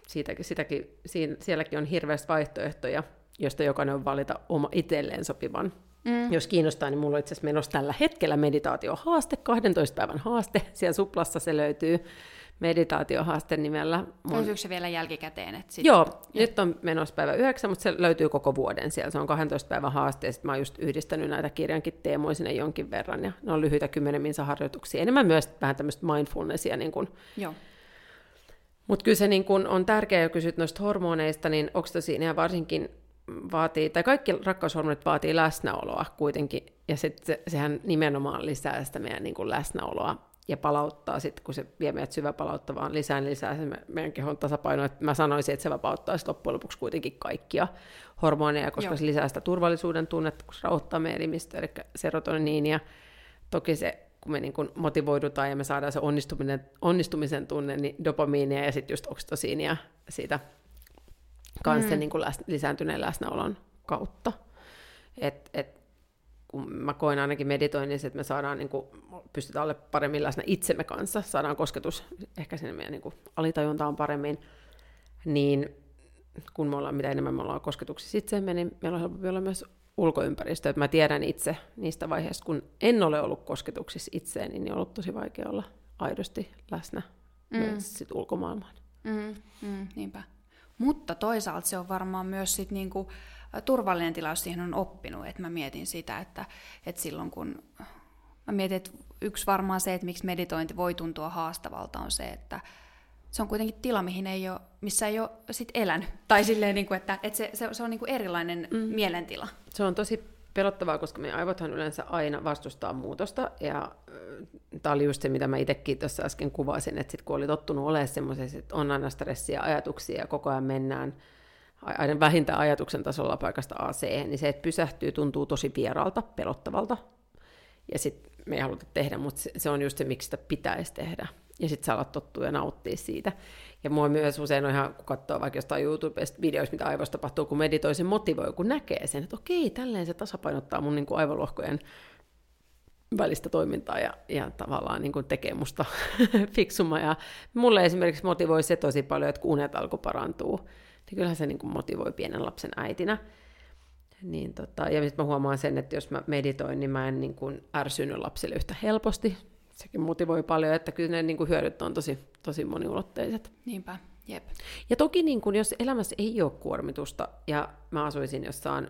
siitäkin, sitäkin, siinä, sielläkin on hirveästi vaihtoehtoja, josta jokainen on valita oma itselleen sopivan Mm. Jos kiinnostaa, niin mulla on itse asiassa menossa tällä hetkellä meditaatiohaaste, 12 päivän haaste. Siellä suplassa se löytyy meditaatiohaaste nimellä. Löytyykö se vielä jälkikäteen? Että sit... Joo, ja. nyt on menossa päivä 9, mutta se löytyy koko vuoden siellä. Se on 12 päivän haaste, ja sitten mä oon just yhdistänyt näitä kirjankin teemoja sinne jonkin verran, ja ne on lyhyitä 10 minsa harjoituksia. Enemmän myös vähän tämmöistä mindfulnessia. Niin kun... Joo. Mutta kyllä se niin kun on tärkeää, kun kysyt noista hormoneista, niin oksitosiinia ja varsinkin vaatii, tai kaikki rakkaushormonit vaatii läsnäoloa kuitenkin, ja sit se, sehän nimenomaan lisää sitä meidän niin kuin läsnäoloa ja palauttaa sitten, kun se vie meidät syväpalauttavaan lisää, niin lisää se meidän kehon tasapainoa. Mä sanoisin, että se vapauttaa sitten loppujen lopuksi kuitenkin kaikkia hormoneja, koska Joo. se lisää sitä turvallisuuden tunnetta, kun se rauhoittaa meidän elimistö, eli serotoniinia. Toki se, kun me niin kun motivoidutaan ja me saadaan se onnistuminen, onnistumisen tunne, niin dopamiinia ja sitten just oksitosiinia siitä kanssa mm. niin kuin läs, lisääntyneen läsnäolon kautta. Et, et, kun mä koen ainakin meditoinnissa, että me saadaan, niin kuin, pystytään olla paremmin läsnä itsemme kanssa, saadaan kosketus ehkä sinne meidän niin kuin, alitajuntaan paremmin, niin kun me ollaan, mitä enemmän me ollaan kosketuksissa itseemme, niin meillä on helpompi olla myös ulkoympäristö. Että mä tiedän itse niistä vaiheista, kun en ole ollut kosketuksissa itseen, niin on ollut tosi vaikea olla aidosti läsnä mm. myös sit ulkomaailmaan. Mm, mm, niinpä. Mutta toisaalta se on varmaan myös sit niinku turvallinen tila, jos siihen on oppinut. Et mä mietin sitä, että, että silloin kun... Mä mietin, että yksi varmaan se, että miksi meditointi voi tuntua haastavalta, on se, että se on kuitenkin tila, mihin ei ole, missä ei ole sit elänyt. Tai silleen, niin kuin, että, että se, se, se on niin kuin erilainen mm. mielentila. Se on tosi pelottavaa, koska meidän aivothan yleensä aina vastustaa muutosta, ja tämä oli just se, mitä mä itsekin tuossa äsken kuvasin, että sit kun oli tottunut olemaan semmoisessa, että on aina stressiä, ajatuksia, ja koko ajan mennään aina vähintään ajatuksen tasolla paikasta A C, niin se, että pysähtyy, tuntuu tosi vieraalta, pelottavalta, ja sitten me ei haluta tehdä, mutta se on just se, miksi sitä pitäisi tehdä. Ja sitten sä alat tottua ja nauttia siitä. Ja mua myös usein on ihan, kun katsoo vaikka jostain YouTubesta videoista, mitä aivoissa tapahtuu, kun meditoi, se motivoi, kun näkee sen, että okei, tälleen se tasapainottaa mun niin kuin aivolohkojen välistä toimintaa ja, ja tavallaan niin kuin tekee musta fiksuma. Ja mulle esimerkiksi motivoi se tosi paljon, että kun unet alkoi parantuu, niin kyllähän se niin kuin motivoi pienen lapsen äitinä. Niin tota, ja sitten mä huomaan sen, että jos mä meditoin, niin mä en niin kuin ärsynyt lapsille yhtä helposti sekin motivoi paljon, että kyllä ne niin kuin hyödyt on tosi, tosi moniulotteiset. Niinpä, jep. Ja toki niin kuin, jos elämässä ei ole kuormitusta, ja mä asuisin jossain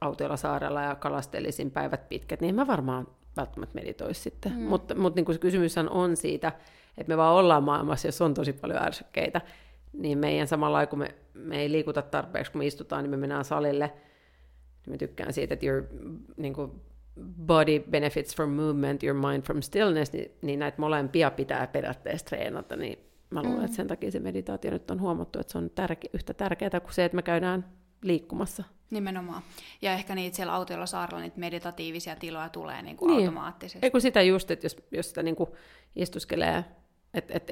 autiolla saarella ja kalastelisin päivät pitkät, niin mä varmaan välttämättä meditoisi sitten. Mm. Mutta, mutta niin kuin se kysymys on siitä, että me vaan ollaan maailmassa, jos on tosi paljon ärsykkeitä, niin meidän samalla kun me, me ei liikuta tarpeeksi, kun me istutaan, niin me mennään salille, niin mä tykkään siitä, että you're, niin kuin, body benefits from movement, your mind from stillness, niin, niin näitä molempia pitää periaatteessa treenata, niin mä luulen, mm. että sen takia se meditaatio nyt on huomattu, että se on tärke, yhtä tärkeää kuin se, että me käydään liikkumassa. Nimenomaan. Ja ehkä niitä siellä autiolla saarella niitä meditatiivisia tiloja tulee niin kuin niin. automaattisesti. Eikö sitä just, että jos, jos sitä niin kuin istuskelee, että et,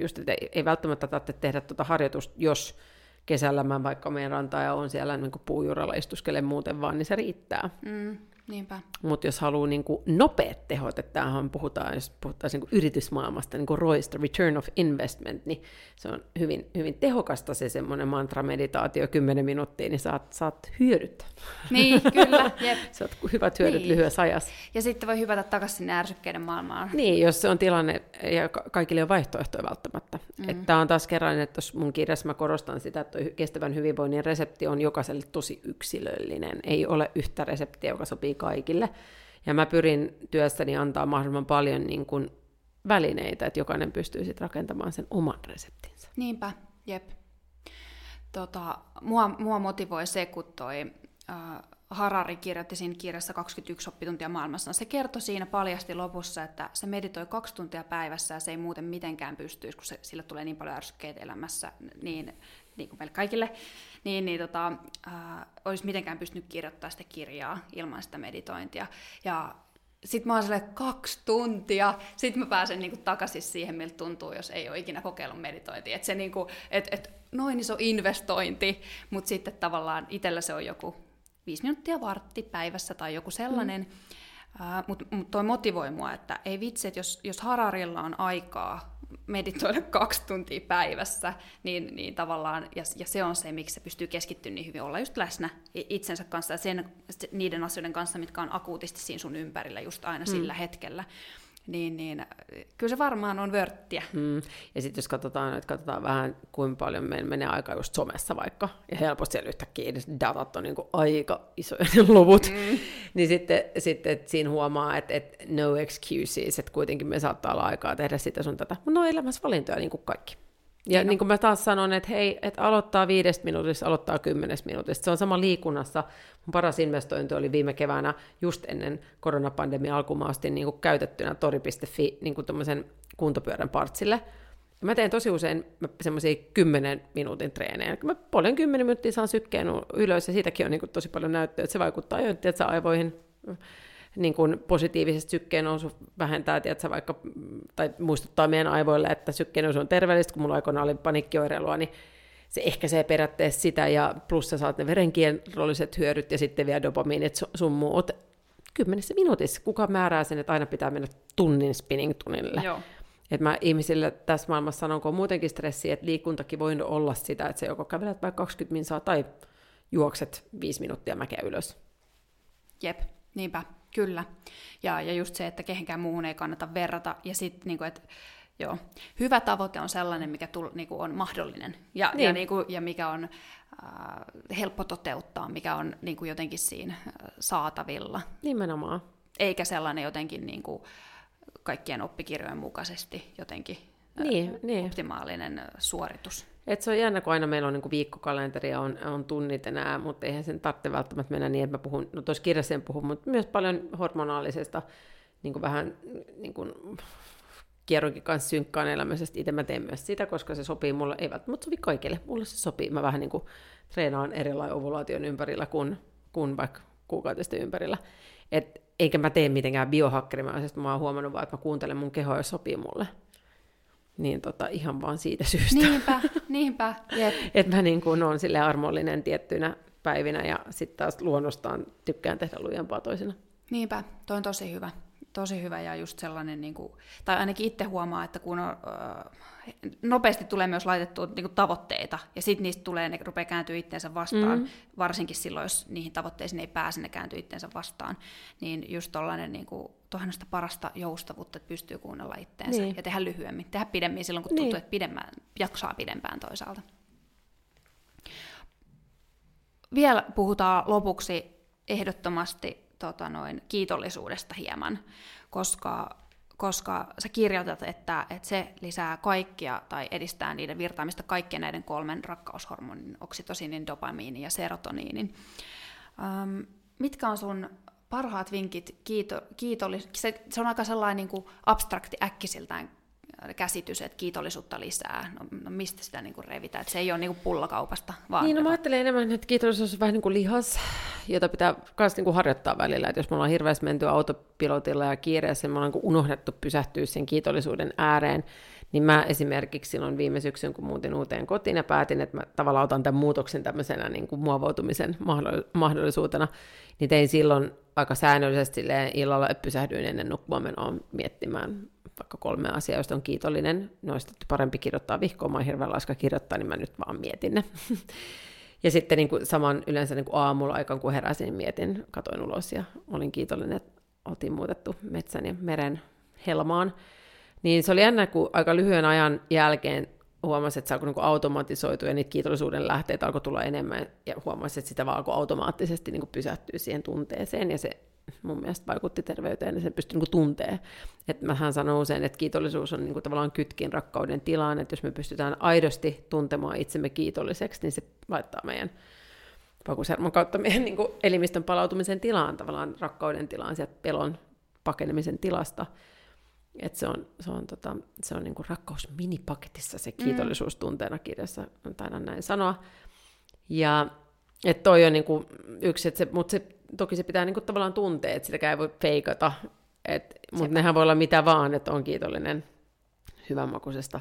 just, ei, ei välttämättä tarvitse tehdä tuota harjoitusta, jos kesällä mä vaikka meidän rantaa ja on siellä niin puujuralla istuskelen muuten vaan, niin se riittää. Mm. Niinpä. Mutta jos haluaa niin kuin nopeat tehot, että tämähän puhutaan, jos puhutaan niin yritysmaailmasta, niin kuin ROIsta, Return of Investment, niin se on hyvin, hyvin tehokasta se semmoinen mantra-meditaatio 10 minuuttia, niin saat, saat hyödyt. Niin, kyllä, jep. saat hyvät hyödyt niin. lyhyessä ajassa. Ja sitten voi hypätä takaisin sinne ärsykkeiden maailmaan. Niin, jos se on tilanne, ja kaikille on vaihtoehtoja välttämättä. Mm. Että tämä on taas kerran, että mun kirjassa mä korostan sitä, että kestävän hyvinvoinnin resepti on jokaiselle tosi yksilöllinen. Ei ole yhtä reseptiä, joka sopii kaikille. Ja mä pyrin työssäni antaa mahdollisimman paljon niin kuin välineitä, että jokainen pystyy sitten rakentamaan sen oman reseptinsä. Niinpä, jep. Tota, mua, mua motivoi se, kun toi äh, Harari kirjoitti siinä kirjassa 21 oppituntia maailmassa. Se kertoi siinä paljasti lopussa, että se meditoi kaksi tuntia päivässä ja se ei muuten mitenkään pystyisi, kun se, sille tulee niin paljon ärsykkeitä elämässä, niin, niin kuin meille kaikille, niin, niin tota, äh, olisi mitenkään pystynyt kirjoittamaan sitä kirjaa ilman sitä meditointia. Ja sitten mä oon silleen, kaksi tuntia, sitten mä pääsen niinku takaisin siihen, miltä tuntuu, jos ei ole ikinä kokeillut meditointia. Että se niinku, et, et noin iso investointi, mutta sitten tavallaan itsellä se on joku viisi minuuttia vartti päivässä tai joku sellainen. Mm. Uh, mutta mut toi motivoi mua, että ei vitsi, että jos, jos Hararilla on aikaa meditoida kaksi tuntia päivässä, niin, niin tavallaan, ja, ja se on se, miksi se pystyy keskittymään niin hyvin, olla just läsnä itsensä kanssa ja sen, niiden asioiden kanssa, mitkä on akuutisti siinä sun ympärillä just aina mm. sillä hetkellä niin, niin kyllä se varmaan on vörttiä. Mm. Ja sitten jos katsotaan, että katsotaan vähän, kuinka paljon meillä menee aika just somessa vaikka, ja helposti siellä yhtäkkiä edes datat on niin aika isoja ne luvut, mm. niin sitten, sitten että siinä huomaa, että, että no excuses, että kuitenkin me saattaa olla aikaa tehdä sitä sun tätä. Mutta no elämässä valintoja niin kuin kaikki. Ja niin, niin kuin mä taas sanon, että hei, että aloittaa viidestä minuutista, aloittaa kymmenestä minuutista. Se on sama liikunnassa. Mun paras investointi oli viime keväänä just ennen koronapandemian alkuun. Mä ostin niin kuin käytettynä tori.fi niin kuin kuntopyörän partsille. Ja mä teen tosi usein semmoisia kymmenen minuutin treenejä. Mä paljon kymmenen minuuttia saan sykkeen ylös ja siitäkin on niin kuin tosi paljon näyttöä, että se vaikuttaa jo että aivoihin niin kuin positiivisesti sykkeen nousu vähentää, tiedätkö, vaikka, tai muistuttaa meidän aivoille, että sykkeen nousu on terveellistä, kun mulla aikoina oli panikkioireilua, niin se ehkäisee periaatteessa sitä, ja plus sä saat ne verenkierrolliset hyödyt, ja sitten vielä dopamiinit sun muut. Kymmenessä minuutissa, kuka määrää sen, että aina pitää mennä tunnin spinning-tunnille. Joo. Et mä ihmisille tässä maailmassa sanon, kun on muutenkin stressiä, että liikuntakin voi olla sitä, että se joko kävelet vaikka 20 minsaa tai juokset 5 minuuttia mäkeä ylös. Jep, niinpä. Kyllä. Ja, ja just se, että kehenkään muuhun ei kannata verrata. Ja sitten, niin että joo, hyvä tavoite on sellainen, mikä tull, niin kuin on mahdollinen ja, niin. ja, niin kuin, ja mikä on äh, helppo toteuttaa, mikä on niin kuin jotenkin siinä äh, saatavilla. Nimenomaan. Eikä sellainen jotenkin niin kuin kaikkien oppikirjojen mukaisesti jotenkin niin, äh, niin. optimaalinen suoritus. Et se on jännä, kun aina meillä on niin viikkokalenteri ja on, on tunnit enää, mutta eihän sen tarvitse välttämättä mennä niin, että mä puhun, no tuossa kirjassa en puhu, mutta myös paljon hormonaalisesta, niin vähän niin kuin, kierronkin kanssa synkkaan elämisestä. Itse mä teen myös sitä, koska se sopii mulle, ei välttämättä sovi kaikille, mulle se sopii. Mä vähän niin kuin treenaan erilainen ovulaation ympärillä kuin, kuin vaikka kuukautisten ympärillä. Et, eikä mä tee mitenkään biohakkerimaisesti, mä oon huomannut vaan, että mä kuuntelen mun kehoa, jos sopii mulle. Niin tota, ihan vaan siitä syystä. Niinpä, niinpä. että mä niin kuin on sille armollinen tiettynä päivinä ja sitten taas luonnostaan tykkään tehdä lujempaa toisena. Niinpä, toi on tosi hyvä. Tosi hyvä ja just sellainen, niin kuin, tai ainakin itse huomaa, että kun on, nopeasti tulee myös laitettua niin kuin tavoitteita, ja sitten niistä tulee, ne rupeaa kääntyä itseensä vastaan, mm. varsinkin silloin, jos niihin tavoitteisiin ei pääse, ne kääntyy itseensä vastaan, niin just tollainen niin kuin, tuohan sitä parasta joustavuutta, että pystyy kuunnella itteensä niin. ja tehdä lyhyemmin, tehdä pidemmin silloin, kun tuntuu, niin. että pidemmään, jaksaa pidempään toisaalta. Vielä puhutaan lopuksi ehdottomasti tota noin, kiitollisuudesta hieman, koska, koska sä kirjoitat, että, että se lisää kaikkia tai edistää niiden virtaamista kaikkien näiden kolmen rakkaushormonin, oksitosiinin, dopamiinin ja serotoniinin. Öm, mitkä on sun parhaat vinkit kiito, kiitollis... Se, se on aika sellainen niin kuin abstrakti äkkisiltään käsitys, että kiitollisuutta lisää. No, no mistä sitä niin kuin revitään? Että se ei ole niin kuin pullakaupasta. Vaan niin, no mä ajattelen enemmän, että kiitollisuus on vähän niin kuin lihas, jota pitää myös niin kuin harjoittaa välillä. Että jos me ollaan hirveästi menty autopilotilla ja kiireessä, me ollaan niin unohdettu pysähtyä sen kiitollisuuden ääreen, niin mä esimerkiksi silloin viime syksyn, kun muutin uuteen kotiin ja päätin, että mä tavallaan otan tämän muutoksen tämmöisenä niin kuin muovautumisen mahdollisuutena, niin tein silloin aika säännöllisesti illalla, että pysähdyin ennen nukkumaan menoa miettimään vaikka kolme asiaa, joista on kiitollinen. Noista parempi kirjoittaa vihkoa, mä oon hirveän laiska kirjoittaa, niin mä nyt vaan mietin ne. ja sitten niin kuin saman yleensä niin kuin aamulla aikaan, kun heräsin, niin mietin, katoin ulos ja olin kiitollinen, että oltiin muutettu metsän ja meren helmaan. Niin se oli jännä, kun aika lyhyen ajan jälkeen huomasi, että se alkoi niin automatisoitua ja niitä kiitollisuuden lähteitä alkoi tulla enemmän ja huomasi, että sitä vaan alkoi automaattisesti niin pysähtyä siihen tunteeseen ja se mun mielestä vaikutti terveyteen ja sen pystyi niin tuntee. Että mähän sanon usein, että kiitollisuus on niin tavallaan kytkin rakkauden tilaan, että jos me pystytään aidosti tuntemaan itsemme kiitolliseksi, niin se laittaa meidän vakusermon kautta meidän niin kuin elimistön palautumisen tilaan, tavallaan rakkauden tilaan, sieltä pelon pakenemisen tilasta. Et se on, se on, tota, se on niin kuin rakkaus minipaketissa se mm. kiitollisuus tunteena kirjassa, taidan näin sanoa. Ja että toi on niin kuin yksi, että se, mutta se, toki se pitää niin kuin tavallaan tuntea, että sitäkään ei voi feikata. Mutta nehän voi olla mitä vaan, että on kiitollinen hyvänmakuisesta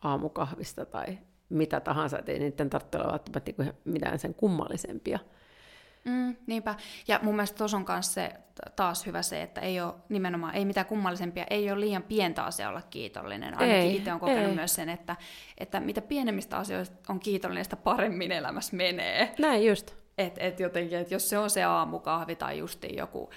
aamukahvista tai mitä tahansa, että ei niiden tarvitse olla välttämättä niinku mitään sen kummallisempia. Mm, niinpä. Ja mun mielestä tuossa on myös se taas hyvä se, että ei ole nimenomaan, ei mitään kummallisempia, ei ole liian pientä asiaa olla kiitollinen. Ainakin itse olen kokenut ei. myös sen, että, että mitä pienemmistä asioista on kiitollinen, sitä paremmin elämässä menee. Näin just. Et, et jotenkin, että jos se on se aamukahvi tai justi joku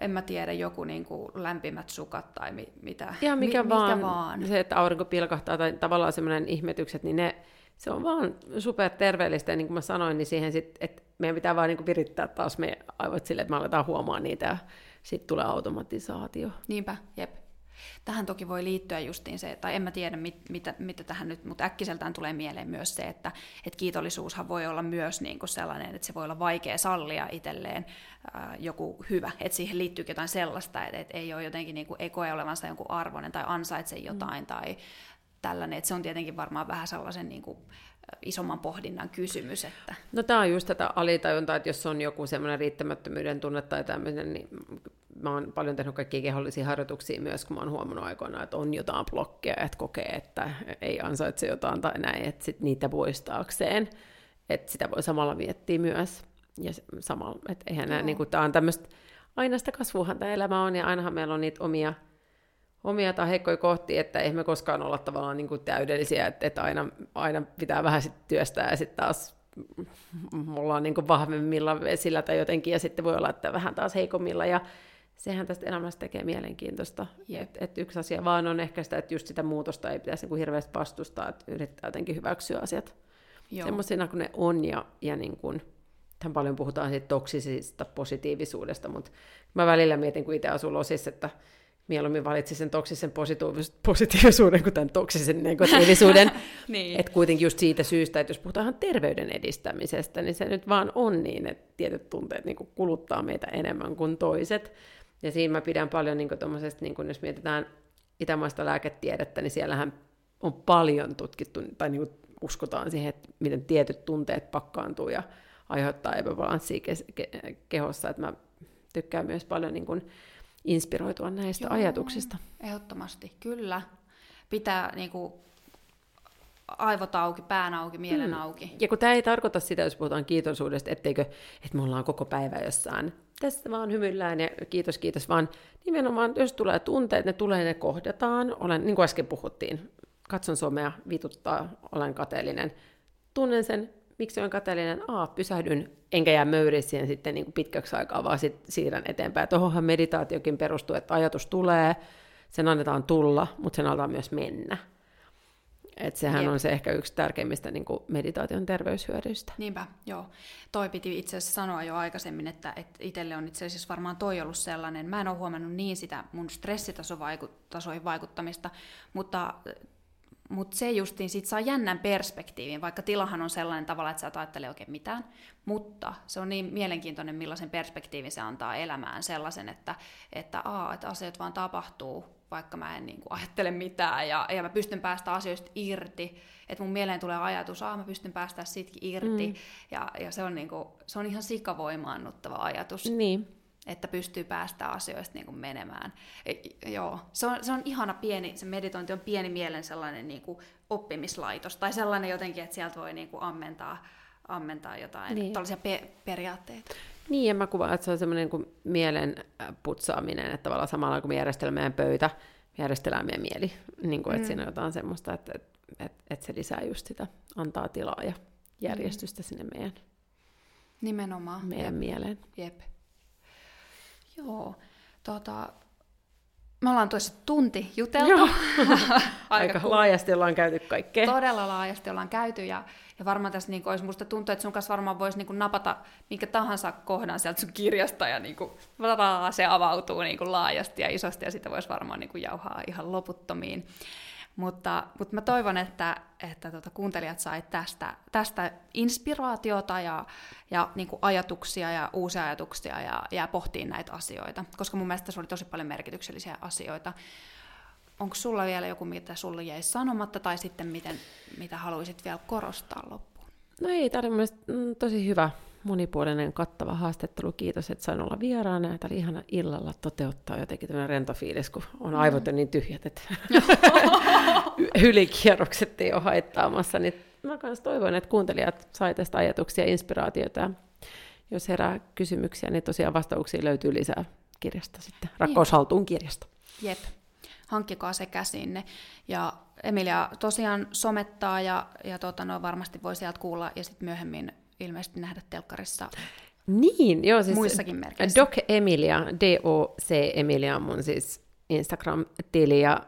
en mä tiedä, joku niin kuin lämpimät sukat tai mi, mitä. Ja mikä, mi, vaan, mikä vaan. Se, että aurinko pilkahtaa tai tavallaan semmoinen ihmetykset, niin ne, se on vaan super terveellistä. Ja niin kuin mä sanoin, niin siihen sit, että meidän pitää vaan niin virittää taas meidän aivot sille, että me aletaan huomaa niitä ja sitten tulee automatisaatio. Niinpä, jep. Tähän toki voi liittyä justiin se, tai en mä tiedä mit, mitä, mitä tähän nyt, mutta äkkiseltään tulee mieleen myös se, että, että kiitollisuushan voi olla myös niin kuin sellainen, että se voi olla vaikea sallia itselleen ää, joku hyvä, että siihen liittyy jotain sellaista, että, että ei ole jotenkin niin kuin, ei koe olevansa jonkun arvoinen tai ansaitse jotain mm. tai tällainen, että se on tietenkin varmaan vähän sellaisen niin kuin, isomman pohdinnan kysymys. Että... No tämä on just tätä alitajuntaa, että jos on joku semmoinen riittämättömyyden tunne tai tämmöinen, niin mä oon paljon tehnyt kaikkia kehollisia harjoituksia myös, kun mä oon huomannut aikoina, että on jotain blokkeja, että kokee, että ei ansaitse jotain tai näin, että sit niitä poistaakseen, että sitä voi samalla miettiä myös. Ja samalla, että eihän nämä, niin kuin, tämä on tämmöistä, aina sitä kasvuhan tämä elämä on, ja ainahan meillä on niitä omia, omia tai heikkoja kohtia, että ei me koskaan olla tavallaan niin kuin täydellisiä, että, että aina, aina pitää vähän sit työstää, ja sitten taas ollaan niin kuin vahvemmilla vesillä tai jotenkin, ja sitten voi olla, että vähän taas heikommilla, ja sehän tästä elämästä tekee mielenkiintoista. Että et yksi asia vaan on ehkä sitä, että just sitä muutosta ei pitäisi niinku hirveästi vastustaa, että yrittää jotenkin hyväksyä asiat semmoisina kuin ne on. Ja, ja niin kuin, tämän paljon puhutaan siitä toksisista positiivisuudesta, mutta mä välillä mietin, kun itse asun Losissa, että mieluummin valitsin sen toksisen positiivisuuden kuin tämän toksisen negatiivisuuden. niin. Että kuitenkin just siitä syystä, että jos puhutaan terveyden edistämisestä, niin se nyt vaan on niin, että tietyt tunteet niin kuluttaa meitä enemmän kuin toiset. Ja siinä mä pidän paljon, niin niin kuin jos mietitään itämaista lääketiedettä, niin siellähän on paljon tutkittu, tai niin uskotaan siihen, että miten tietyt tunteet pakkaantuu ja aiheuttaa epäbalanssia ke- ke- kehossa. Että mä tykkään myös paljon niin kuin inspiroitua näistä Joo, ajatuksista. Ehdottomasti, kyllä. Pitää niin kuin, aivot auki, pään auki, mielen hmm. auki. Ja kun tämä ei tarkoita sitä, jos puhutaan kiitollisuudesta, etteikö, että me ollaan koko päivä jossain tässä vaan hymyillään ja kiitos, kiitos, vaan nimenomaan, jos tulee tunteet, ne tulee, ne kohdataan. Olen, niin kuin äsken puhuttiin, katson somea, vituttaa, olen kateellinen. Tunnen sen, miksi olen kateellinen, A, pysähdyn, enkä jää möyriin siihen sitten niin kuin pitkäksi aikaa, vaan sit siirrän eteenpäin. Tuohonhan meditaatiokin perustuu, että ajatus tulee, sen annetaan tulla, mutta sen annetaan myös mennä. Et sehän Jep. on se ehkä yksi tärkeimmistä niin kuin meditaation terveyshyödyistä. Niinpä, joo. Toi piti itse asiassa sanoa jo aikaisemmin, että, että itselle on itse asiassa varmaan toi ollut sellainen. Mä en ole huomannut niin sitä mun stressitasoihin vaikuttamista, mutta mutta se justiin sit saa jännän perspektiivin, vaikka tilahan on sellainen tavalla, että sä et ajattele oikein mitään. Mutta se on niin mielenkiintoinen, millaisen perspektiivin se antaa elämään sellaisen, että, että, aa, että asiat vaan tapahtuu vaikka mä en niin kuin, ajattele mitään ja, ja mä pystyn päästä asioista irti. Että mun mieleen tulee ajatus, että mä pystyn päästä siitäkin irti. Mm. Ja, ja se, on niin kuin, se on ihan sikavoimaannuttava ajatus. Niin. Että pystyy päästä asioista niin kuin menemään. E, joo, se on, se on ihana pieni, se meditointi on pieni mielen sellainen niin kuin oppimislaitos. Tai sellainen jotenkin, että sieltä voi niin kuin ammentaa, ammentaa jotain niin. tällaisia pe- periaatteita. Niin, ja mä kuvaan, että se on semmoinen kuin mielen putsaaminen, että tavallaan samalla kun me järjestelemme meidän pöytä, me järjestellään meidän mieli. Niin kuin, että mm. siinä on jotain semmoista, että, että, että, että se lisää just sitä, antaa tilaa ja järjestystä mm. sinne meidän, Nimenomaan. meidän Jep. mieleen. Jep. Joo. Tota, Me ollaan tuossa tunti juteltu. Aika, Aika laajasti ollaan käyty kaikkea. Todella laajasti ollaan käyty ja, ja varmaan tässä niin olisi, musta tuntuu, että sun kanssa varmaan voisi niin napata minkä tahansa kohdan sieltä sun kirjasta ja niin kuin, se avautuu niin laajasti ja isosti ja sitä voisi varmaan niin jauhaa ihan loputtomiin. Mutta, mutta mä toivon, että, että tuota, kuuntelijat sai tästä, tästä inspiraatiota ja, ja niin kuin ajatuksia ja uusia ajatuksia ja, ja pohtiin näitä asioita, koska mun mielestä se oli tosi paljon merkityksellisiä asioita. Onko sulla vielä joku, mitä sulle jäi sanomatta, tai sitten miten, mitä haluaisit vielä korostaa loppuun? No ei, tämä oli mm, tosi hyvä monipuolinen, kattava haastattelu. Kiitos, että sain olla vieraana. Tämä oli ihana illalla toteuttaa jotenkin tämmöinen rento fiilis, kun on mm. aivot niin tyhjät, että ylikierrokset ei ole haittaamassa. Niin mä myös toivon, että kuuntelijat sai tästä ajatuksia ja inspiraatiota. Jos herää kysymyksiä, niin tosiaan vastauksia löytyy lisää kirjasta sitten, Rakkaushaltuun kirjasta. Jep, hankkikaa se käsinne. Ja Emilia tosiaan somettaa ja, ja tota, no, varmasti voi sieltä kuulla ja sitten myöhemmin ilmeisesti nähdä telkkarissa niin, joo, siis muissakin merkeissä. Doc Emilia, D-O-C Emilia on mun siis Instagram-tili, ja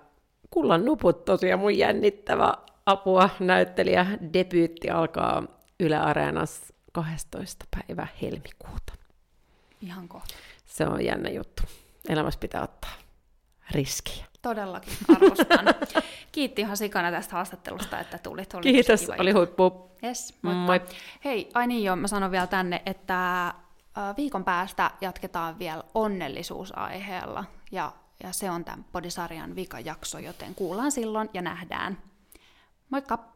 Kullan nuput tosiaan mun jännittävä apua näyttelijä debyytti alkaa Yle Areenassa 12. päivä helmikuuta. Ihan kohta. Se on jännä juttu. Elämässä pitää ottaa riskiä. Todellakin, arvostan. Kiitti ihan sikana tästä haastattelusta, että tulit. Oli Kiitos, kiva oli huippu. Yes, Moi. Hei, ai niin joo, mä sanon vielä tänne, että viikon päästä jatketaan vielä onnellisuusaiheella, ja, ja se on tämän podisarjan vikajakso, joten kuullaan silloin ja nähdään. Moikka!